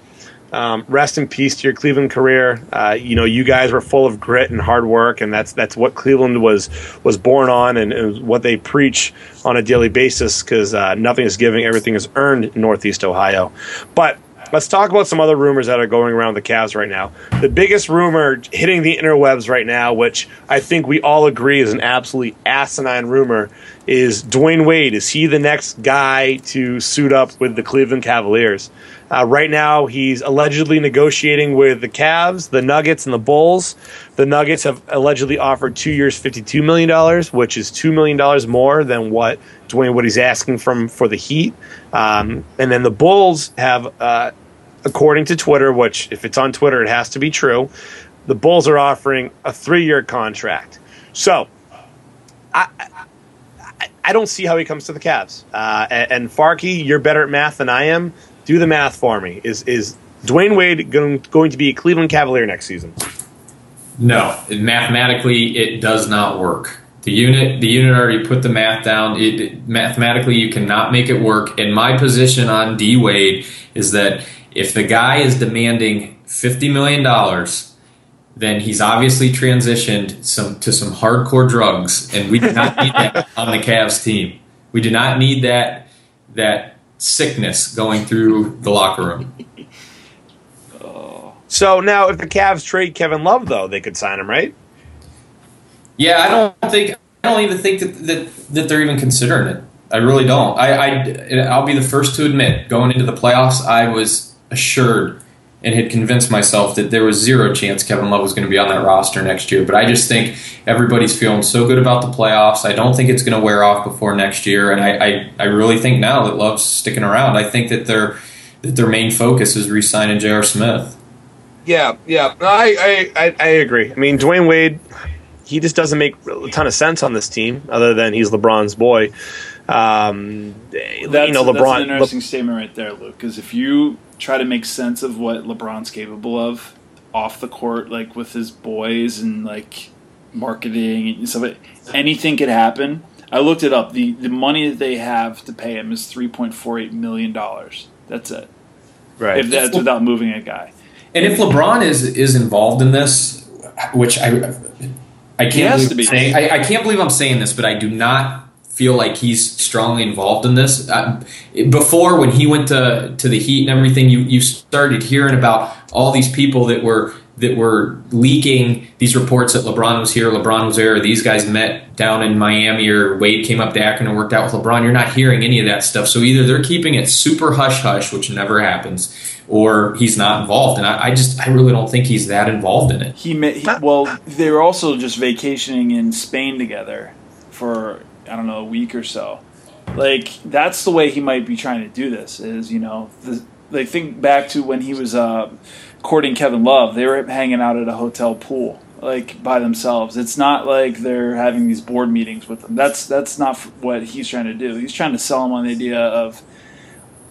Um, rest in peace to your Cleveland career. Uh, you know, you guys were full of grit and hard work, and that's that's what Cleveland was was born on, and, and what they preach on a daily basis. Because uh, nothing is given, everything is earned in Northeast Ohio. But let's talk about some other rumors that are going around the Cavs right now. The biggest rumor hitting the interwebs right now, which I think we all agree is an absolutely asinine rumor, is Dwyane Wade. Is he the next guy to suit up with the Cleveland Cavaliers? Uh, right now, he's allegedly negotiating with the Cavs, the Nuggets, and the Bulls. The Nuggets have allegedly offered two years, $52 million, which is $2 million more than what Dwyane what he's asking from for the Heat. Um, and then the Bulls have, uh, according to Twitter, which if it's on Twitter, it has to be true, the Bulls are offering a three year contract. So, I, I, I don't see how he comes to the Cavs. Uh, and, and Farky, you're better at math than I am do the math for me. Is is Dwyane Wade going, going to be a Cleveland Cavalier next season? No, mathematically it does not work. The unit the unit already put the math down. It, it, mathematically you cannot make it work. And my position on D Wade is that if the guy is demanding fifty million dollars, then he's obviously transitioned some to some hardcore drugs, and we do not need that [LAUGHS] on the Cavs team. We do not need that that sickness going through the locker room. So now, if the Cavs trade Kevin Love, though, they could sign him, right? Yeah, I don't think. I don't even think that that, that they're even considering it. I really don't. I, I I'll be the first to admit, going into the playoffs, I was assured and had convinced myself that there was zero chance Kevin Love was going to be on that roster next year. But I just think everybody's feeling so good about the playoffs. I don't think it's going to wear off before next year, and I, I, I really think now that Love's sticking around, I think that their that their main focus is re-signing J.R. Smith. Yeah, yeah, I, I, I agree. I mean, Dwyane Wade, he just doesn't make a ton of sense on this team, other than he's LeBron's boy. Um, that's, you know, LeBron. That's an interesting Le- statement right there, Luke. Because if you try to make sense of what LeBron's capable of off the court, like with his boys and like marketing and stuff. Anything could happen. I looked it up. the The money that they have to pay him is three point four eight million dollars. That's it. Right. If that's without moving a guy. And if LeBron is is involved in this, which I I can't believe saying, I, I can't believe I'm saying this, but I do not feel like he's strongly involved in this. Uh, before, when he went to to the Heat and everything, you you started hearing about all these people that were that were leaking these reports that LeBron was here, LeBron was there, these guys met down in Miami, or Wade came up to Akron and worked out with LeBron. You're not hearing any of that stuff. So either they're keeping it super hush hush, which never happens, or he's not involved. And I, I just, I really don't think he's that involved in it. He, he well, they were also just vacationing in Spain together for I don't know a week or so. Like that's the way he might be trying to do this. Is you know, the, like think back to when he was uh, courting Kevin Love. They were hanging out at a hotel pool like by themselves. It's not like they're having these board meetings with them. That's that's not what he's trying to do. He's trying to sell them on the idea of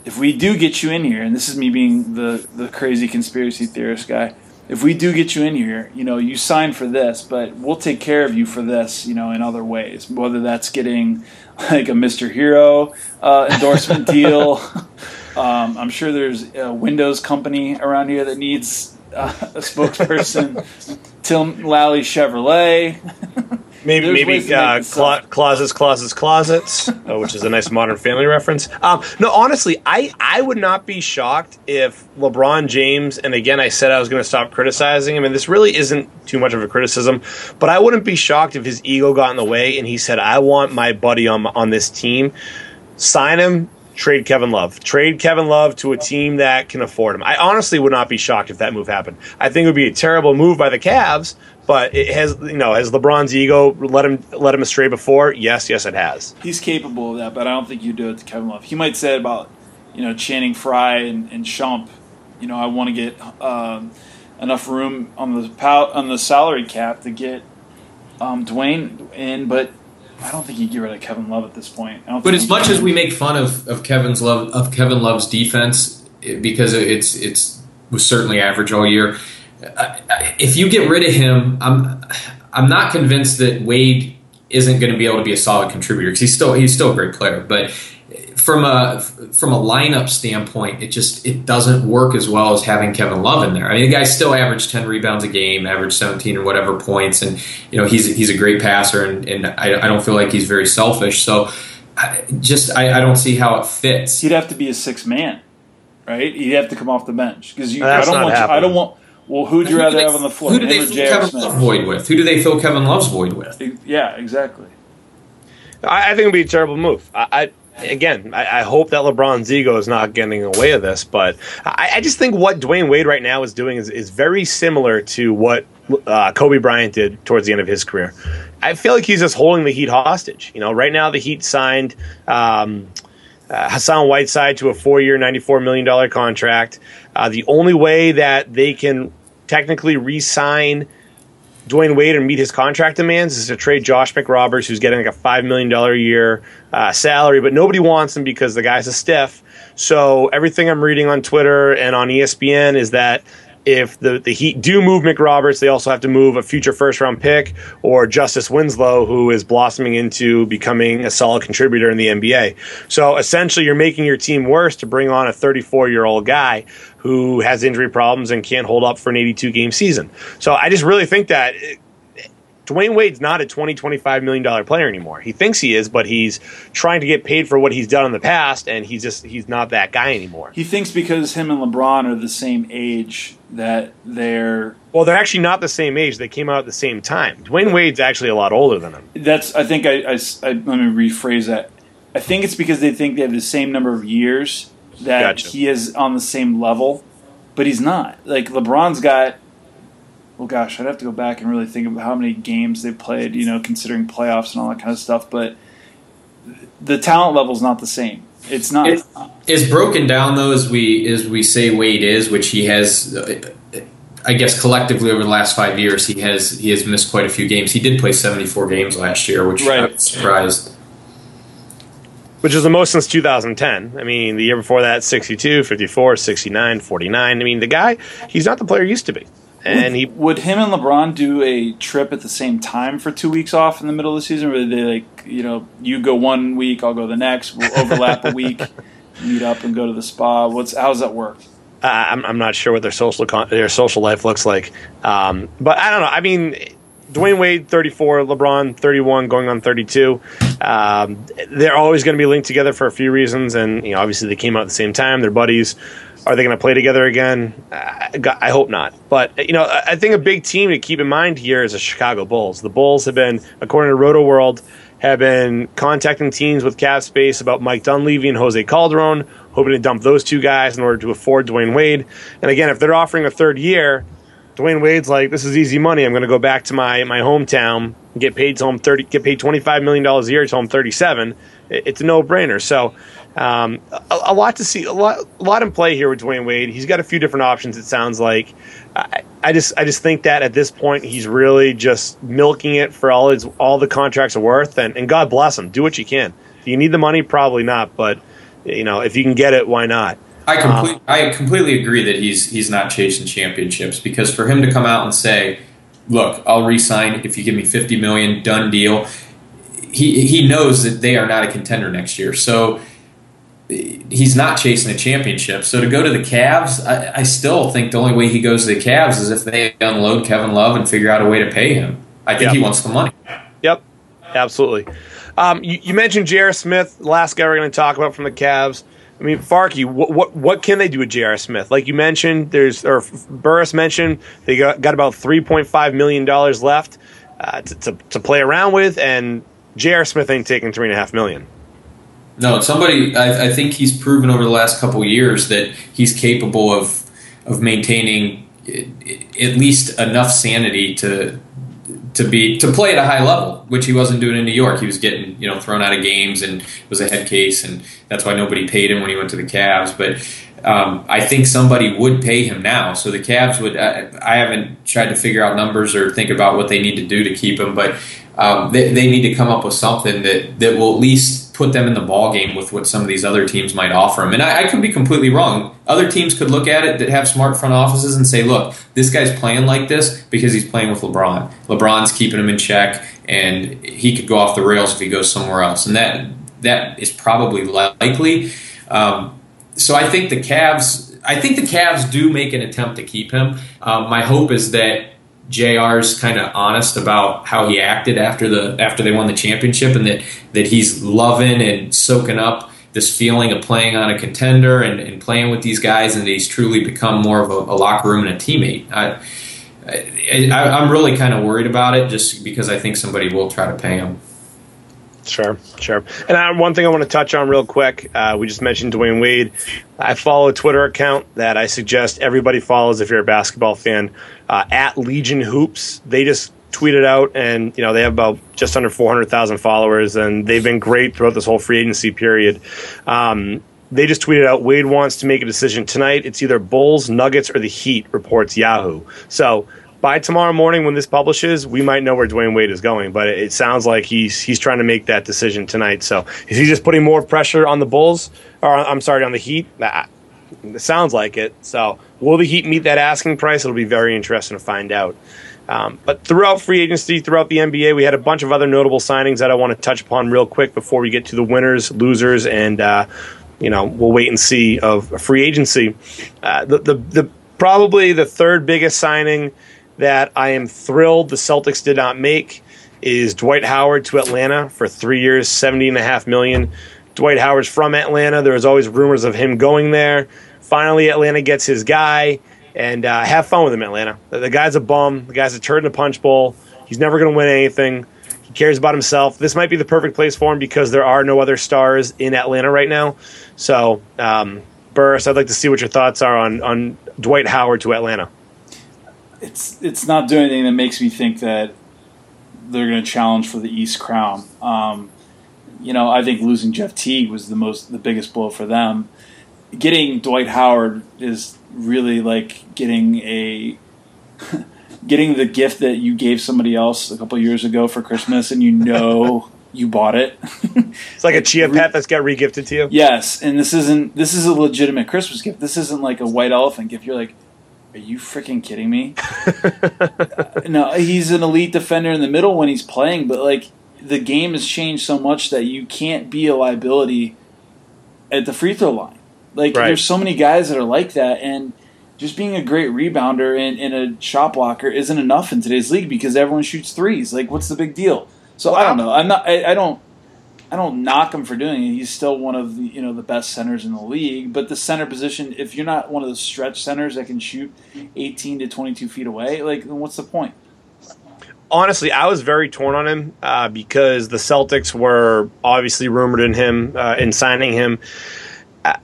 if we do get you in here, and this is me being the the crazy conspiracy theorist guy, if we do get you in here, you know, you sign for this, but we'll take care of you for this, you know, in other ways. Whether that's getting like a Mr. Hero uh, endorsement [LAUGHS] deal. Um, I'm sure there's a Windows company around here that needs uh, a spokesperson. [LAUGHS] Tim Lally Chevrolet. Maybe maybe uh, clo- closets, closets, closets, [LAUGHS] uh, which is a nice Modern Family reference. Um, no, honestly, I I would not be shocked if LeBron James, and again, I said I was going to stop criticizing him, and this really isn't too much of a criticism, but I wouldn't be shocked if his ego got in the way and he said, "I want my buddy on on this team." Sign him, trade Kevin Love. Trade Kevin Love to a team that can afford him. I honestly would not be shocked if that move happened. I think it would be a terrible move by the Cavs, but it has you know, has LeBron's ego let him let him astray before? Yes, yes it has. He's capable of that, but I don't think you do it to Kevin Love. He might say about, you know, Channing Frye and, and Shump, you know, I want to get um, enough room on the on the salary cap to get um, Dwyane in, but I don't think you get rid of Kevin Love at this point. but as much as we make fun of, of Kevin's love of Kevin Love's defense because it's it's was certainly average all year. If you get rid of him, I'm I'm not convinced that Wade isn't going to be able to be a solid contributor because he's still he's still a great player, but from a from a lineup standpoint, it just it doesn't work as well as having Kevin Love in there. I mean, the guy still averaged ten rebounds a game, averaged seventeen or whatever points, and you know he's he's a great passer, and, and I, I don't feel like he's very selfish. So, I, just I, I don't see how it fits. He'd have to be a six man, right? He'd have to come off the bench because you. I don't want. You, I don't want. Well, who'd you rather have on the floor? Who do they fill Kevin Smith? Love void with? Who do they fill Kevin Love's void with? Yeah, exactly. I, I think it'd be a terrible move. I, I again, I, I, hope that LeBron's ego is not getting away of this, but I, I, just think what Dwyane Wade right now is doing is, is very similar to what uh, Kobe Bryant did towards the end of his career. I feel like he's just holding the Heat hostage. You know, right now the Heat signed um, uh, Hassan Whiteside to a four-year, ninety-four million dollar contract. Uh, the only way that they can technically re-sign Dwyane Wade and meet his contract demands is to trade Josh McRoberts, who's getting like a $5 million a year uh, salary, but nobody wants him because the guy's a stiff. So everything I'm reading on Twitter and on ESPN is that if the, the Heat do move McRoberts, they also have to move a future first round pick or Justice Winslow, who is blossoming into becoming a solid contributor in the NBA. So essentially, you're making your team worse to bring on a 34 year old guy who has injury problems and can't hold up for an 82 game season. So I just really think that Dwyane Wade's not a 20, 25 million dollar player anymore. He thinks he is, but he's trying to get paid for what he's done in the past, and he's just he's not that guy anymore. He thinks because him and LeBron are the same age that they're well, they're actually not the same age. They came out at the same time. Dwyane Wade's actually a lot older than him. That's I think I, I, I let me rephrase that. I think it's because they think they have the same number of years that gotcha. he is on the same level, but he's not. Like LeBron's got well, gosh, I'd have to go back and really think about how many games they played, you know, considering playoffs and all that kind of stuff. But the talent level is not the same. It's not. It, as broken down though as we as we say Wade is, which he has. I guess collectively over the last five years, he has he has missed quite a few games. He did play seventy four games last year, which right. I'm surprised. Which is the most since 2010. I mean, the year before that, 62, 54, 69, 49. I mean, the guy, he's not the player he used to be. And would, he would him and LeBron do a trip at the same time for two weeks off in the middle of the season, where they like you know you go one week, I'll go the next, we'll overlap a week, [LAUGHS] meet up and go to the spa. What's how does that work? Uh, I'm, I'm not sure what their social con- their social life looks like, um, but I don't know. I mean, Dwyane Wade 34, LeBron 31, going on 32. Um, they're always going to be linked together for a few reasons, and you know obviously they came out at the same time. They're buddies. Are they going to play together again? Uh, I hope not. But you know, I think a big team to keep in mind here is the Chicago Bulls. The Bulls have been, according to Rotoworld, have been contacting teams with cap space about Mike Dunleavy and Jose Calderon, hoping to dump those two guys in order to afford Dwyane Wade. And again, if they're offering a third year, Dwyane Wade's like, this is easy money. I'm going to go back to my my hometown, get paid home thirty, get paid twenty five million dollars a year to home thirty seven. It's a no brainer. So um, a, a, lot to see, a lot, a lot in play here with Dwyane Wade. He's got a few different options. It sounds like. I, I just, I just think that at this point he's really just milking it for all his, all the contracts are worth. And, and God bless him. Do what you can. Do you need the money? Probably not. But you know, if you can get it, why not? I completely, I completely agree that he's he's not chasing championships because for him to come out and say, "Look, I'll resign if you give me fifty million, done deal," he he knows that they are not a contender next year. So he's not chasing a championship. So to go to the Cavs, I, I, still think the only way he goes to the Cavs is if they unload Kevin Love and figure out a way to pay him. I think yep. he wants the money. Yep, absolutely. Um, you, you, mentioned J.R. Smith, last guy we're going to talk about from the Cavs. I mean, Farky, what, what, what can they do with J.R. Smith? Like you mentioned, there's or Burris mentioned they got, got about three point five million dollars left uh, to, to, to play around with, and J.R. Smith ain't taking three and a half million. No, somebody. I, I think he's proven over the last couple years that he's capable of of maintaining at least enough sanity to to be to play at a high level, which he wasn't doing in New York. He was getting you know thrown out of games and was a head case, and that's why nobody paid him when he went to the Cavs. But um, I think somebody would pay him now. So the Cavs would. I, I, haven't tried to figure out numbers or think about what they need to do to keep him, but um, they, they need to come up with something that that will at least put them in the ball game with what some of these other teams might offer them. And I, I, could be completely wrong. Other teams could look at it that have smart front offices and say, look, this guy's playing like this because he's playing with LeBron. LeBron's keeping him in check, and he could go off the rails if he goes somewhere else. And that that is probably likely. Um, so I think the Cavs. I think the Cavs do make an attempt to keep him. Um, my hope is that JR's kind of honest about how he acted after the after they won the championship, and that that he's loving and soaking up this feeling of playing on a contender and, and playing with these guys, and he's truly become more of a, a locker room and a teammate. I, I, am really kind of worried about it, just because I think somebody will try to pay him. Sure, sure. And I, one thing I want to touch on real quick, uh, we just mentioned Dwyane Wade. I follow a Twitter account that I suggest everybody follows if you're a basketball fan uh, at Legion Hoops. They just tweeted out, and you know they have about just under 400,000 followers, and they've been great throughout this whole free agency period. Um, they just tweeted out Wade wants to make a decision tonight. It's either Bulls, Nuggets, or the Heat. Reports Yahoo. So by tomorrow morning when this publishes, we might know where Dwyane Wade is going. But it, sounds like he's he's trying to make that decision tonight. So is he just putting more pressure on the Bulls, or I'm sorry, on the Heat? It sounds like it. So will the Heat meet that asking price? It'll be very interesting to find out. Um, but throughout free agency, throughout the NBA, we had a bunch of other notable signings that I want to touch upon real quick before we get to the winners, losers, and uh, you know we'll wait and see of free agency. Uh, the, the the probably the third biggest signing that I am thrilled the Celtics did not make is Dwight Howard to Atlanta for three years, seventy and a half million. Dwight Howard's from Atlanta. There was always rumors of him going there. Finally, Atlanta gets his guy, and uh, have fun with him, Atlanta. The, the guy's a bum. The guy's a turd in a punch bowl. He's never going to win anything. He cares about himself. This might be the perfect place for him because there are no other stars in Atlanta right now. So, um, Burris, I'd like to see what your thoughts are on on Dwight Howard to Atlanta it's it's not doing anything that makes me think that they're going to challenge for the East crown. Um, you know, I think losing Jeff Teague was the most the biggest blow for them. Getting Dwight Howard is really like getting a [LAUGHS] getting the gift that you gave somebody else a couple years ago for Christmas, and you know [LAUGHS] you bought it. it's like a chia pet that's got regifted to you. Yes, and this isn't this is a legitimate Christmas gift. This isn't like a white elephant gift. You're like, are you freaking kidding me? [LAUGHS] no, he's an elite defender in the middle when he's playing, but like the game has changed so much that you can't be a liability at the free throw line. Like right. there's so many guys that are like that, and just being a great rebounder and, and, a shot blocker isn't enough in today's league because everyone shoots threes. Like, what's the big deal? So I don't know. I'm not. I, I don't. I don't knock him for doing it. He's still one of the you know the best centers in the league. But the center position, if you're not one of the stretch centers that can shoot 18 to 22 feet away, like what's the point? Honestly, I was very torn on him uh, because the Celtics were obviously rumored in him uh, in signing him. Uh,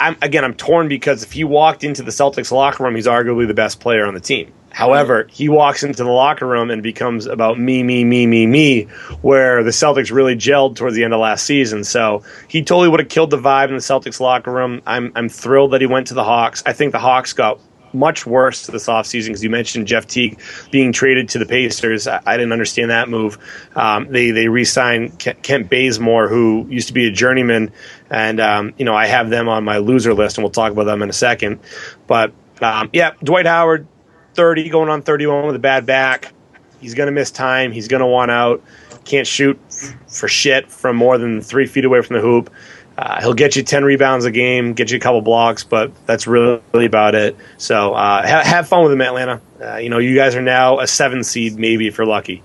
I'm, again, I'm torn because if he walked into the Celtics locker room, he's arguably the best player on the team. However, he walks into the locker room and becomes about me, me, me, me, me, where the Celtics really gelled towards the end of last season. So he totally would have killed the vibe in the Celtics locker room. I'm I'm thrilled that he went to the Hawks. I think the Hawks got much worse this offseason because you mentioned Jeff Teague being traded to the Pacers. I, I didn't understand that move. Um, they they re-signed Kent Bazemore, who used to be a journeyman, and um, you know I have them on my loser list, and we'll talk about them in a second. But um, yeah, Dwight Howard, thirty, going on thirty-one with a bad back. He's going to miss time. He's going to want out. Can't shoot for shit from more than three feet away from the hoop. Uh, he'll get you 10 rebounds a game, get you a couple blocks, but that's really, really about it. So uh, ha- have fun with him, Atlanta. Uh, you know, you guys are now a seven seed, maybe if you're lucky.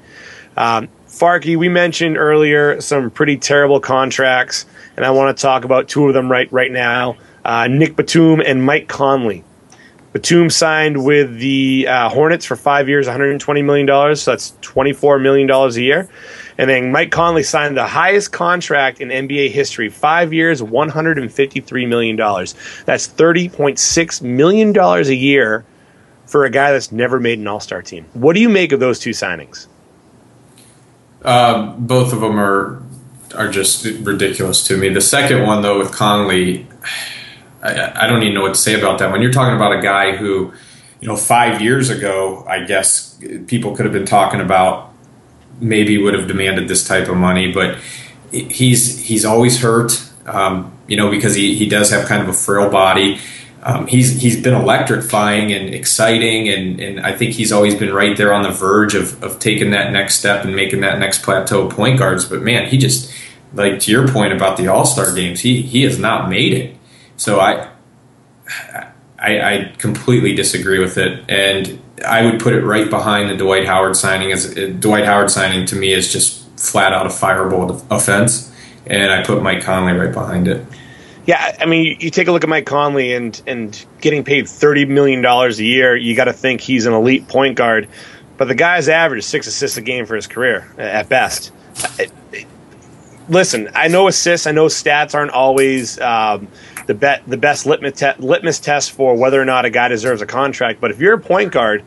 Um, Farky, we mentioned earlier some pretty terrible contracts, and I want to talk about two of them right right now. Uh, Nick Batum and Mike Conley. Batum signed with the uh, Hornets for five years, $120 million. So that's $24 million a year. And then Mike Conley signed the highest contract in NBA history, five years, $153 million. That's $30.6 million a year for a guy that's never made an All Star team. What do you make of those two signings? Uh, both of them are are just ridiculous to me. The second one, though, with Conley, I, I don't even know what to say about that. When you're talking about a guy who, you know, five years ago, I guess people could have been talking about maybe would have demanded this type of money, but he's he's always hurt. Um, you know, because he, he does have kind of a frail body. Um, he's he's been electrifying and exciting, and, and I think he's always been right there on the verge of, of taking that next step and making that next plateau point guards. But man, he just like to your point about the All Star games, he he has not made it. So I, I I completely disagree with it, and I would put it right behind the Dwight Howard signing. As uh, Dwight Howard signing to me is just flat out a fireball offense, and I put Mike Conley right behind it. Yeah, I mean, you take a look at Mike Conley and and getting paid thirty million dollars a year. You got to think he's an elite point guard, but the guy's average six assists a game for his career at best. Listen, I know assists, I know stats aren't always um, the bet the best litmus, te- litmus test for whether or not a guy deserves a contract. But if you're a point guard,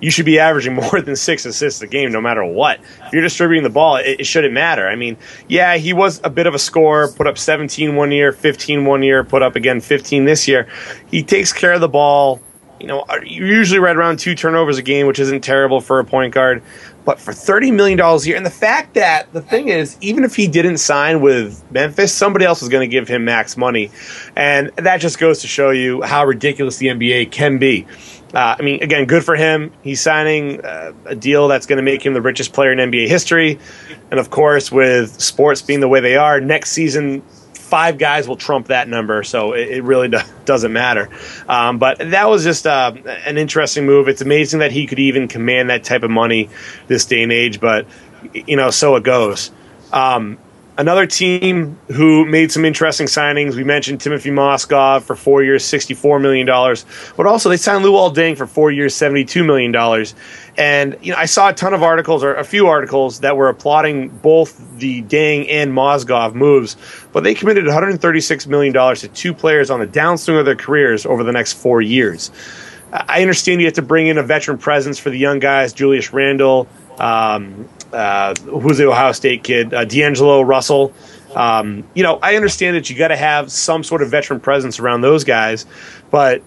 you should be averaging [LAUGHS] more than six assists a game, no matter what. If you're distributing the ball, it, it, shouldn't matter. I mean, yeah, he was a bit of a scorer, put up 17 one year, 15 one year, put up again 15 this year. He takes care of the ball. You know, uh, usually right around two turnovers a game, which isn't terrible for a point guard. But for $30 million a year, and the fact that the thing is, even if he didn't sign with Memphis, somebody else was going to give him max money. And that just goes to show you how ridiculous the NBA can be. Uh, I mean, again, good for him. He's signing uh, a deal that's going to make him the richest player in NBA history. And of course, with sports being the way they are, next season five guys will trump that number, so it, it really do, [LAUGHS] doesn't matter. Um, but that was just uh, an interesting move. It's amazing that he could even command that type of money this day and age, but you know, so it goes. Um, Another team who made some interesting signings. We mentioned Timothy Mozgov for four years, $64 million. But also, they signed Luol Deng for four years, $72 million. And you know, I saw a ton of articles, or a few articles, that were applauding both the Deng and Mozgov moves. But they committed $136 million to two players on the downswing of their careers over the next four years. I understand you have to bring in a veteran presence for the young guys, Julius Randle, um, uh, who's the Ohio State kid, uh, D'Angelo Russell. Um, you know, I understand that you got to have some sort of veteran presence around those guys, but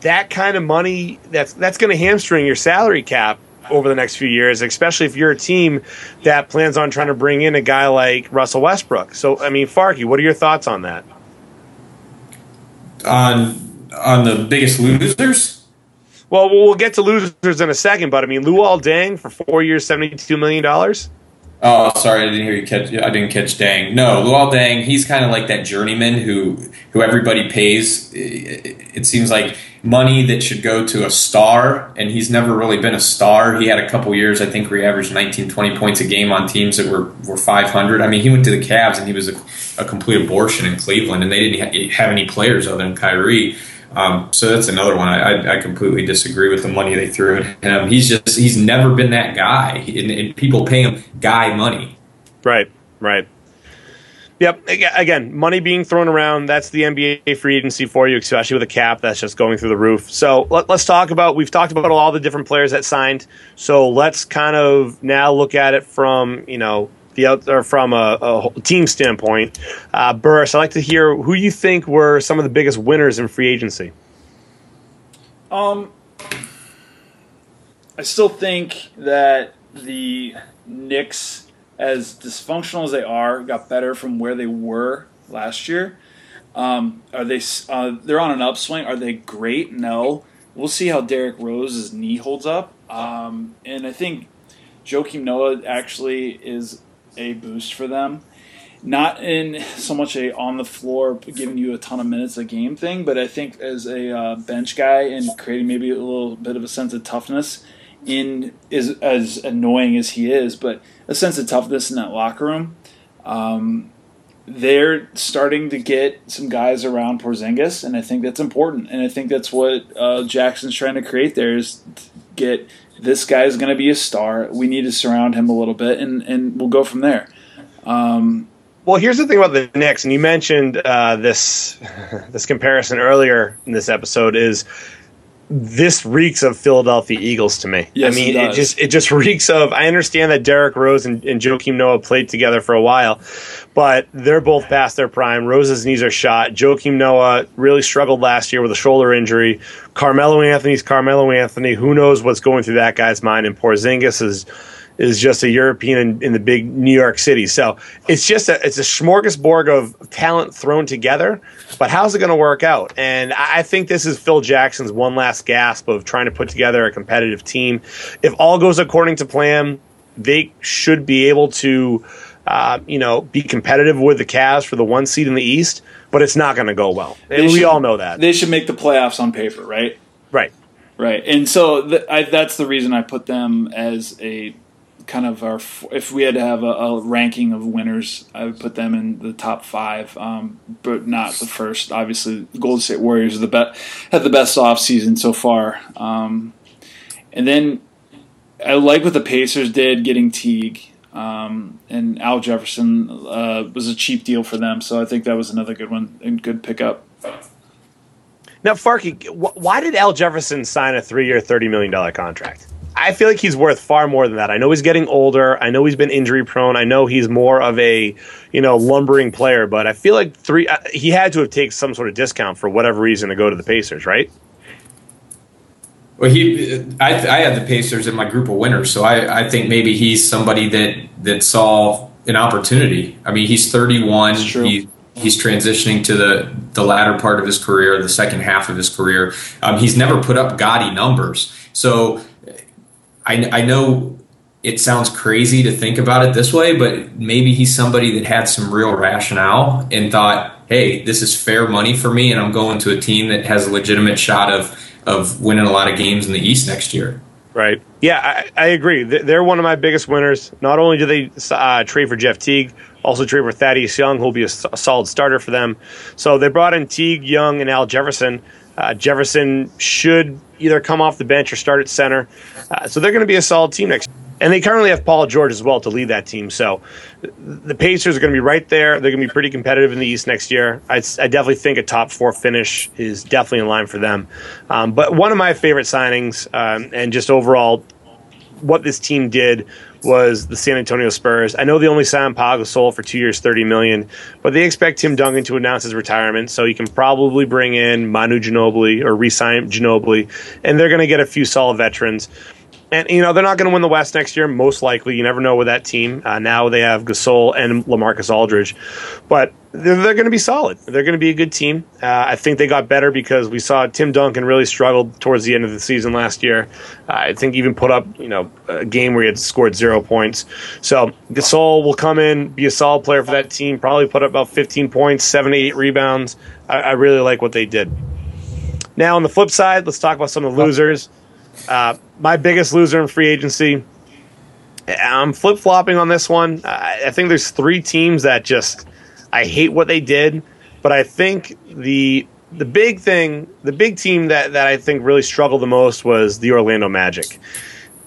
that kind of money that's that's going to hamstring your salary cap over the next few years, especially if you're a team that plans on trying to bring in a guy like Russell Westbrook. So, I mean, Farky, what are your thoughts on that? On on the biggest losers? Well, we'll get to losers in a second, but I mean, Luol Deng for four years, seventy-two million dollars. Oh, sorry, I didn't hear you catch. I didn't catch Deng. No, Luol Deng. He's kind of like that journeyman who who everybody pays. It seems like money that should go to a star, and he's never really been a star. He had a couple years, I think, where he averaged 19, 20 points a game on teams that were were five hundred. I mean, he went to the Cavs, and he was a, a complete abortion in Cleveland, and they didn't have any players other than Kyrie. Um, so that's another one. I, I, completely disagree with the money they threw at him. He's just he's never been that guy, and, and people pay him guy money. Right, right. Yep. Again, money being thrown around. That's the NBA free agency for you, especially with a cap that's just going through the roof. So let, us talk about. We've talked about all the different players that signed. So let's kind of now look at it from you know the or from a, a team standpoint. Uh, Burris, I'd like to hear who you think were some of the biggest winners in free agency. Um, I still think that the Knicks, as dysfunctional as they are, got better from where they were last year. Um, are they? Uh, they're on an upswing. Are they great? No. We'll see how Derrick Rose's knee holds up. Um, and I think Joakim Noah actually is a boost for them. Not in so much a on the floor giving you a ton of minutes a game thing, but I think as a uh, bench guy and creating maybe a little bit of a sense of toughness in is as annoying as he is, but a sense of toughness in that locker room. Um, they're starting to get some guys around Porzingis, and I think that's important. And I think that's what uh, Jackson's trying to create there is get this guy's going to be a star. We need to surround him a little bit, and, and we'll go from there. Um, well, here's the thing about the Knicks, and you mentioned uh, this [LAUGHS] this comparison earlier in this episode is this reeks of Philadelphia Eagles to me. Yes, I mean, it it, just it just [LAUGHS] reeks of. I understand that Derrick Rose and, and Joakim Noah played together for a while, but they're both past their prime. Rose's knees are shot. Joakim Noah really struggled last year with a shoulder injury. Carmelo Anthony's Carmelo Anthony. Who knows what's going through that guy's mind? And Porzingis is is just a European in, in the big New York City. So it's just a it's a smorgasbord of talent thrown together. But how's it going to work out? And I think this is Phil Jackson's one last gasp of trying to put together a competitive team. If all goes according to plan, they should be able to, uh, you know, be competitive with the Cavs for the one seed in the East. But it's not going to go well, and They we all know that. they should make the playoffs on paper, right? right. Right, and so th- I, that's the reason I put them as a kind of our. If we had to have a, a ranking of winners, I would put them in the top five, um, but not the first. Obviously, the Golden State Warriors the best, had the best off season so far, um, and then I like what the Pacers did getting Teague. Um, and Al Jefferson uh, was a cheap deal for them, so I think that was another good one and good pickup. Now, Farky, wh- why did Al Jefferson sign a three-year, thirty million dollar contract? I feel like he's worth far more than that. I know he's getting older. I know he's been injury prone. I know he's more of a, you know, lumbering player. But I feel like three. Uh, he had to have taken some sort of discount for whatever reason to go to the Pacers, right? Well, he, I, I had the Pacers in my group of winners, so I, I think maybe he's somebody that that saw an opportunity. I mean, he's 31. True. He, he's transitioning to the the latter part of his career, the second half of his career. Um, he's never put up gaudy numbers, so I, I know it sounds crazy to think about it this way, but maybe he's somebody that had some real rationale and thought, "Hey, this is fair money for me, and I'm going to a team that has a legitimate shot of of winning a lot of games in the East next year." Right. Yeah, I, I agree. They're one of my biggest winners. Not only do they uh, trade for Jeff Teague, also trade for Thaddeus Young, who'll be a, solid starter for them. So they brought in Teague, Young, and Al Jefferson. Uh, Jefferson should either come off the bench or start at center. Uh, so they're going to be a solid team next. And they currently have Paul George as well to lead that team. So the Pacers are going to be right there. They're going to be pretty competitive in the East next year. I, I definitely think a top four finish is definitely in line for them. Um, but one of my favorite signings um, and just overall what this team did was the San Antonio Spurs. I know they only signed Pau Gasol for two years, thirty million, but they expect Tim Duncan to announce his retirement, so he can probably bring in Manu Ginobili or re-sign Ginobili, and they're going to get a few solid veterans. And you know they're not going to win the West next year, most likely. You never know with that team. Uh, now they have Gasol and LaMarcus Aldridge, but they're, they're going to be solid. They're going to be a good team. Uh, I think they got better because we saw Tim Duncan really struggled towards the end of the season last year. Uh, I think even put up you know a game where he had scored zero points. So Gasol will come in, be a solid player for that team. Probably put up about 15 points, seven eight rebounds. I, I really like what they did. Now on the flip side, let's talk about some of the losers. Uh, my biggest loser in free agency. I'm flip flopping on this one. I, I think there's three teams that just I hate what they did, but I think the the big thing, the big team that that I think really struggled the most was the Orlando Magic.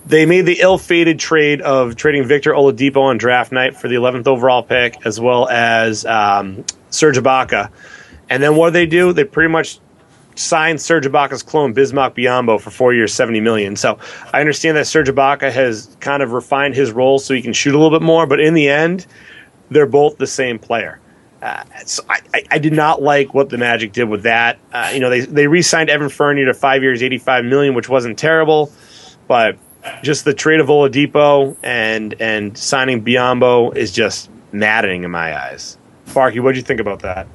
They made the ill-fated trade of trading Victor Oladipo on draft night for the 11th overall pick, as well as um, Serge Ibaka. And then what do they do? They pretty much signed Serge Ibaka's clone Bismack Biyombo for four years, seventy million. So I understand that Serge Ibaka has kind of refined his role so he can shoot a little bit more, but in the end, they're both the same player. Uh, so I, I, I, did not like what the Magic did with that. Uh, you know, they they re-signed Evan Fournier to five years, eighty-five million, which wasn't terrible, but just the trade of Oladipo and and signing Biyombo is just maddening in my eyes. Farky, what do you think about that?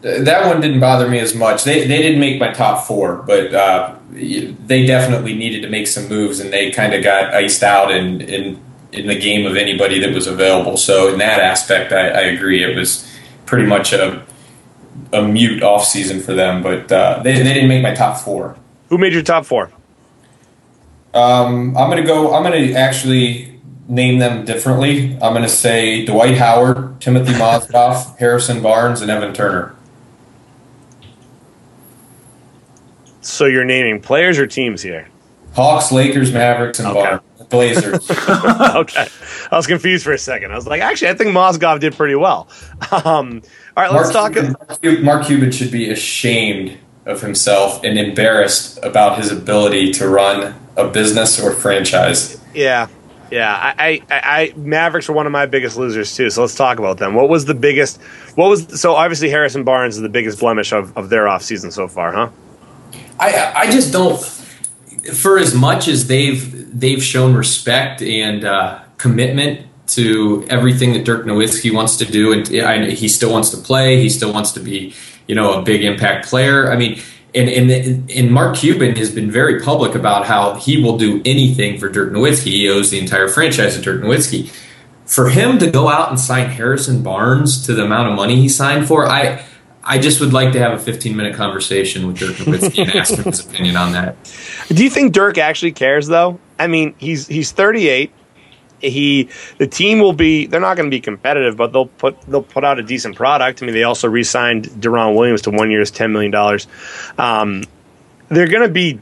That one didn't bother me as much. They they didn't make my top four, but uh, they definitely needed to make some moves, and they kind of got iced out in in in the game of anybody that was available. So in that aspect, I, I agree. It was pretty much a a mute off season for them, but uh, they they didn't make my top four. Who made your top four? Um, I'm gonna go. I'm gonna actually name them differently. I'm gonna say Dwight Howard, Timothy Mozgov, [LAUGHS] Harrison Barnes, and Evan Turner. So you're naming players or teams here? Hawks, Lakers, Mavericks, and okay. Blazers. [LAUGHS] okay, I was confused for a second. I was like, actually, I think Mozgov did pretty well. Um, all right, let's Mark talk. Cuban, Mark Cuban should be ashamed of himself and embarrassed about his ability to run a business or franchise. Yeah, yeah. I, I, I, Mavericks were one of my biggest losers too. So let's talk about them. What was the biggest? What was so obviously Harrison Barnes is the biggest blemish of, of their offseason so far, huh? I I just don't. For as much as they've they've shown respect and uh, commitment to everything that Dirk Nowitzki wants to do, and he still wants to play. He still wants to be, you know, a big impact player. I mean, and, and, and Mark Cuban has been very public about how he will do anything for Dirk Nowitzki. He owes the entire franchise to Dirk Nowitzki. For him to go out and sign Harrison Barnes to the amount of money he signed for, I I just would like to have a 15 minute conversation with Dirk Nowitzki and ask him his opinion on that. Do you think Dirk actually cares though? I mean, he's he's 38 he the team will be they're not going to be competitive, but they'll put they'll put out a decent product. I mean, they also re-signed Deron Williams to one year's ten million dollars. Um, they're going to be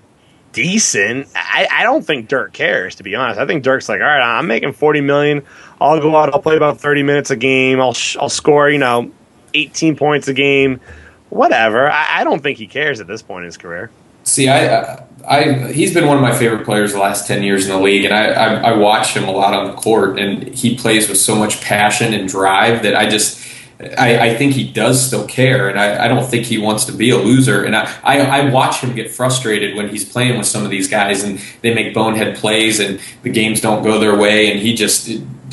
decent. I, I don't think Dirk cares to be honest. I think Dirk's like, all right, I'm making forty million. I'll go out. I'll play about thirty minutes a game. I'll I'll score you know eighteen points a game. Whatever. I, I don't think he cares at this point in his career. See, I, I, he's been one of my favorite players the last ten years in the league, and I, I, I watch him a lot on the court, and he plays with so much passion and drive that I just. I, I, think he does still care, and I, I, don't think he wants to be a loser. And I, I, I, watch him get frustrated when he's playing with some of these guys, and they make bonehead plays, and the games don't go their way, and he just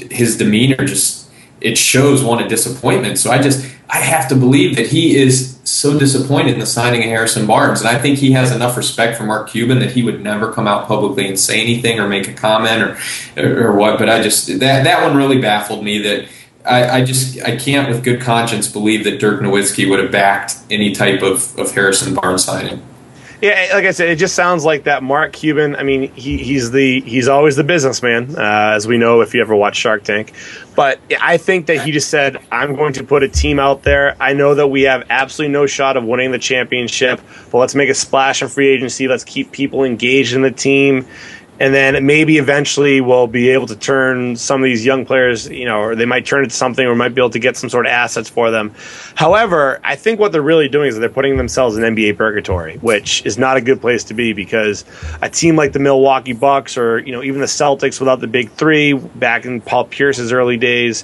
his demeanor just it shows one of disappointment. So I just I have to believe that he is so disappointed in the signing of Harrison Barnes, and I think he has enough respect for Mark Cuban that he would never come out publicly and say anything or make a comment or or, what. But I just that that one really baffled me that. I, I just I can't with good conscience believe that Dirk Nowitzki would have backed any type of, of Harrison Barnes signing. Yeah, like I said, it just sounds like that Mark Cuban. I mean, he, he's the he's always the businessman, uh, as we know if you ever watch Shark Tank. But I think that he just said, "I'm going to put a team out there. I know that we have absolutely no shot of winning the championship, but let's make a splash in free agency. Let's keep people engaged in the team." And then maybe eventually we'll be able to turn some of these young players, you know, or they might turn it to something, or might be able to get some sort of assets for them. However, I think what they're really doing is they're putting themselves in NBA purgatory, which is not a good place to be because a team like the Milwaukee Bucks, or you know, even the Celtics without the big three back in Paul Pierce's early days.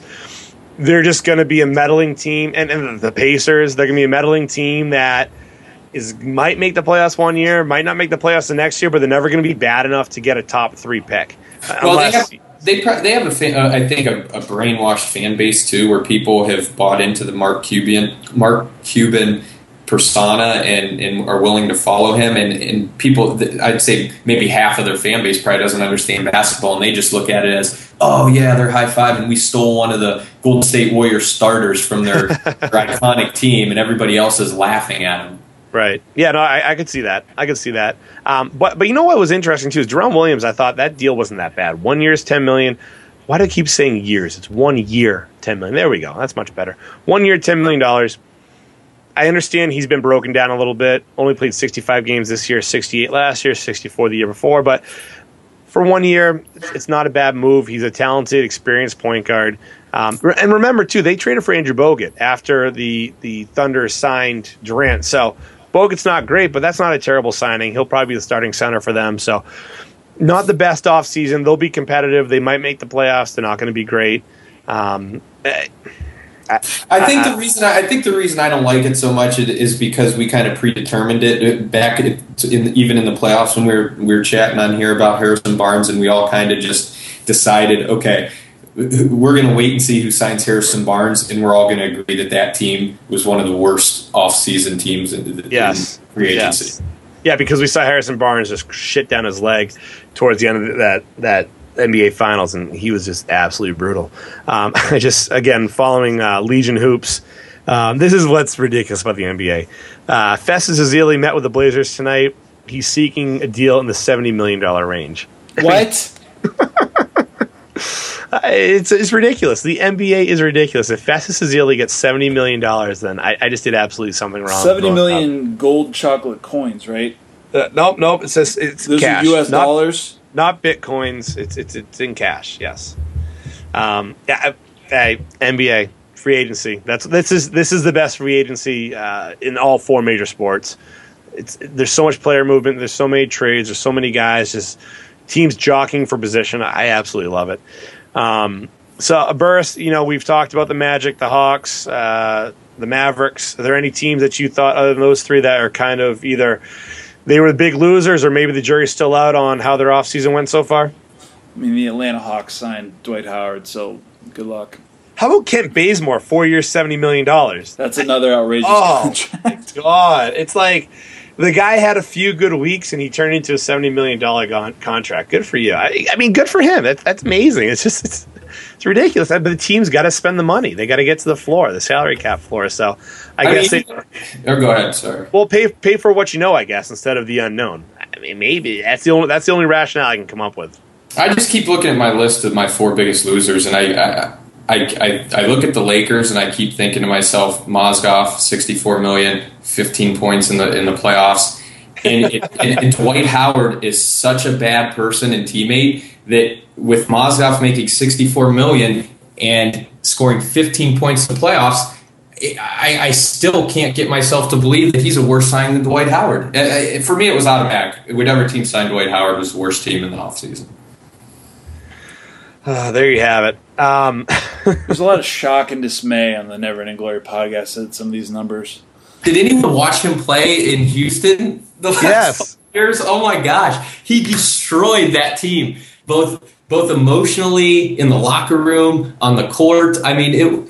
They're just going to be a meddling team, and, and the Pacers. They're going to be a meddling team that is might make the playoffs one year, might not make the playoffs the next year, but they're never going to be bad enough to get a top three pick. Well, Unless, they have, they, they have a fan, uh, I think a, a, brainwashed fan base too, where people have bought into the Mark Cuban Mark Cuban persona and, and are willing to follow him. And, and people, I'd say maybe half of their fan base probably doesn't understand basketball, and they just look at it as, oh yeah, they're high five, and we stole one of the Golden State Warriors starters from their, their [LAUGHS] iconic team, and everybody else is laughing at them. Right. Yeah. No, I, I could see that. I could see that. Um, but but you know what was interesting too is Deron Williams. I thought that deal wasn't that bad. One year is ten million. Why do I keep saying years? It's one year, ten million. There we go. That's much better. One year, ten million dollars. I understand he's been broken down a little bit. Only played 65 games this year, 68 last year, 64 the year before. But for one year, it's not a bad move. He's a talented, experienced point guard. Um, and remember too, they traded for Andrew Bogut after the the Thunder signed Durant. So Bogut's not great, but that's not a terrible signing. He'll probably be the starting center for them. So, not the best off season. They'll be competitive. They might make the playoffs. They're not going to be great. Um, I think the reason I, I think the reason I don't like it so much is because we kind of predetermined it back in, even in the playoffs when we were we were chatting on here about Harrison Barnes, and we all kind of just decided, okay, we're going to wait and see who signs Harrison Barnes, and we're all going to agree that that team was one of the worst off-season teams in, the, yes. in free agency. Yes. Yeah, because we saw Harrison Barnes just shit down his leg towards the end of that that NBA Finals, and he was just absolutely brutal. Um, [LAUGHS] I just again following uh, Legion hoops. Um, this is what's ridiculous about the NBA. Uh, Festus Ezeli met with the Blazers tonight. He's seeking a deal in the seventy million dollar range. [LAUGHS] What? [LAUGHS] Uh, it's it's ridiculous. The NBA is ridiculous. If Festus Ezeli gets seventy million dollars, then I, I, just did absolutely something wrong. Seventy million gold chocolate coins, right? Uh, nope, nope. It says it's Those cash. are U.S. Not- dollars. not bitcoins. It's it's it's in cash. Yes. Um, yeah. Hey, NBA free agency. That's this is this is the best free agency uh, in all four major sports. It's there's so much player movement. There's so many trades. There's so many guys. Just teams jockeying for position. I absolutely love it. Um, so a burst. You know, we've talked about the Magic, the Hawks, uh, the Mavericks. Are there any teams that you thought other than those three that are kind of either they were the big losers, or maybe the jury's still out on how their offseason went so far? I mean, the Atlanta Hawks signed Dwight Howard, so good luck. How about Kent Bazemore, four years, seventy million dollars? That's another outrageous Oh. contract. God, it's like the guy had a few good weeks and he turned into a seventy million dollar gon- contract. Good for you. I, I mean, good for him. That, that's amazing. It's just it's, it's ridiculous. But the team's got to spend the money. They got to get to the floor, the salary cap floor. So I, I guess mean, they or oh, go ahead. Sorry. well pay pay for what you know. I guess instead of the unknown. I mean, maybe that's the only that's the only rationale I can come up with. I just keep looking at my list of my four biggest losers, and I, I, I, I, I look at the Lakers, and I keep thinking to myself, Mozgov, sixty-four million, 15 points in the in the playoffs, and, it, and, and Dwight Howard is such a bad person and teammate that with Mozgov making sixty-four million and scoring fifteen points in the playoffs. I, I still can't get myself to believe that he's a worse sign than Dwight Howard. For me, it was automatic. Whatever team signed Dwight Howard was the worst team in the offseason. Uh, there you have it. Um, [LAUGHS] There's a lot of shock and dismay on the Never Ending Glory podcast at some of these numbers. Did anyone watch him play in Houston the last Yes. years? Oh my gosh, he destroyed that team both both emotionally in the locker room, on the court. I mean, it.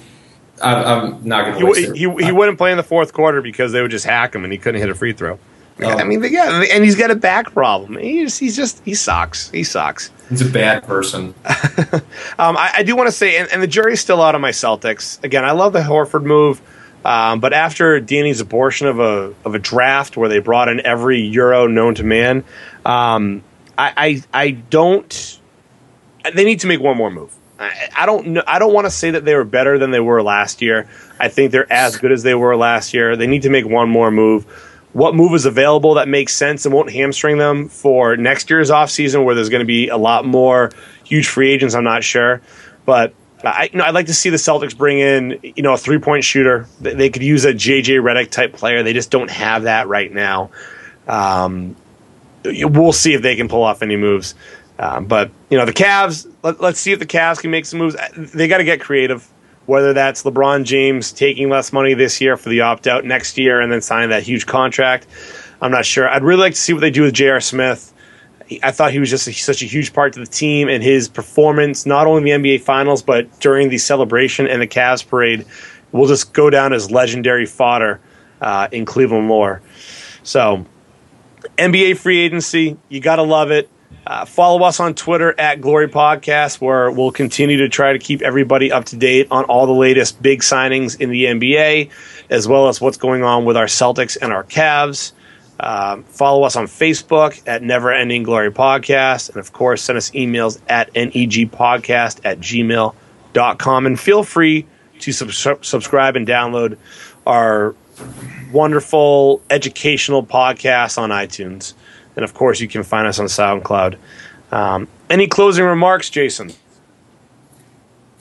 I, I'm not going to. he, he, he wouldn't play in the fourth quarter because they would just hack him and he couldn't hit a free throw. Oh. I mean, yeah, and he's got a back problem. He's, he's just he sucks. He sucks. He's a bad person. [LAUGHS] Um, I, I do want to say, and, and the jury's still out on my Celtics. Again, I love the Horford move, um, but after Danny's abortion of a of a draft where they brought in every Euro known to man, um, I, I I don't. They need to make one more move. I, I don't know. I don't want to say that they were better than they were last year. I think they're as good as they were last year. They need to make one more move. What move is available that makes sense and won't hamstring them for next year's offseason where there's going to be a lot more huge free agents? I'm not sure. But I, you know, I'd like to see the Celtics bring in, you know, a three point shooter. They, could use a JJ Redick type player. They just don't have that right now. Um, we'll see if they can pull off any moves. Um, but you know, the Cavs. Let, let's see if the Cavs can make some moves. They got to get creative. Whether that's LeBron James taking less money this year for the opt out next year and then signing that huge contract, I'm not sure. I'd really like to see what they do with J.R. Smith. I thought he was just a, such a huge part to the team and his performance, not only in the NBA Finals but during the celebration and the Cavs parade, will just go down as legendary fodder uh, in Cleveland lore. So NBA free agency, you got to love it. Uh, follow us on Twitter at Glory Podcast, where we'll continue to try to keep everybody up to date on all the latest big signings in the NBA, as well as what's going on with our Celtics and our Cavs. Um, follow us on Facebook at Never Ending Glory Podcast. And of course, send us emails at negpodcast at gmail.com. And feel free to sub- subscribe and download our wonderful educational podcast on iTunes. And of course, you can find us on SoundCloud. Um, any closing remarks, Jason?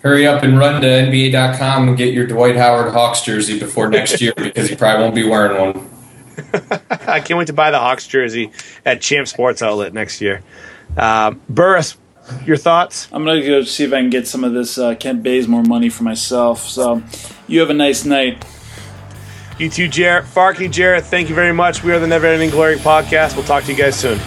Hurry up and run to NBA.com and get your Dwight Howard Hawks jersey before next year [LAUGHS] because you probably won't be wearing one. [LAUGHS] I can't wait to buy the Hawks jersey at Champ Sports Outlet next year. Uh, Burris, your thoughts? I'm gonna go see if I can get some of this uh, Kent Bazemore money for myself. So, you have a nice night. You too, Jarrett. Farky, Jarrett, thank you very much. We are the Never Ending Glory podcast. We'll talk to you guys soon.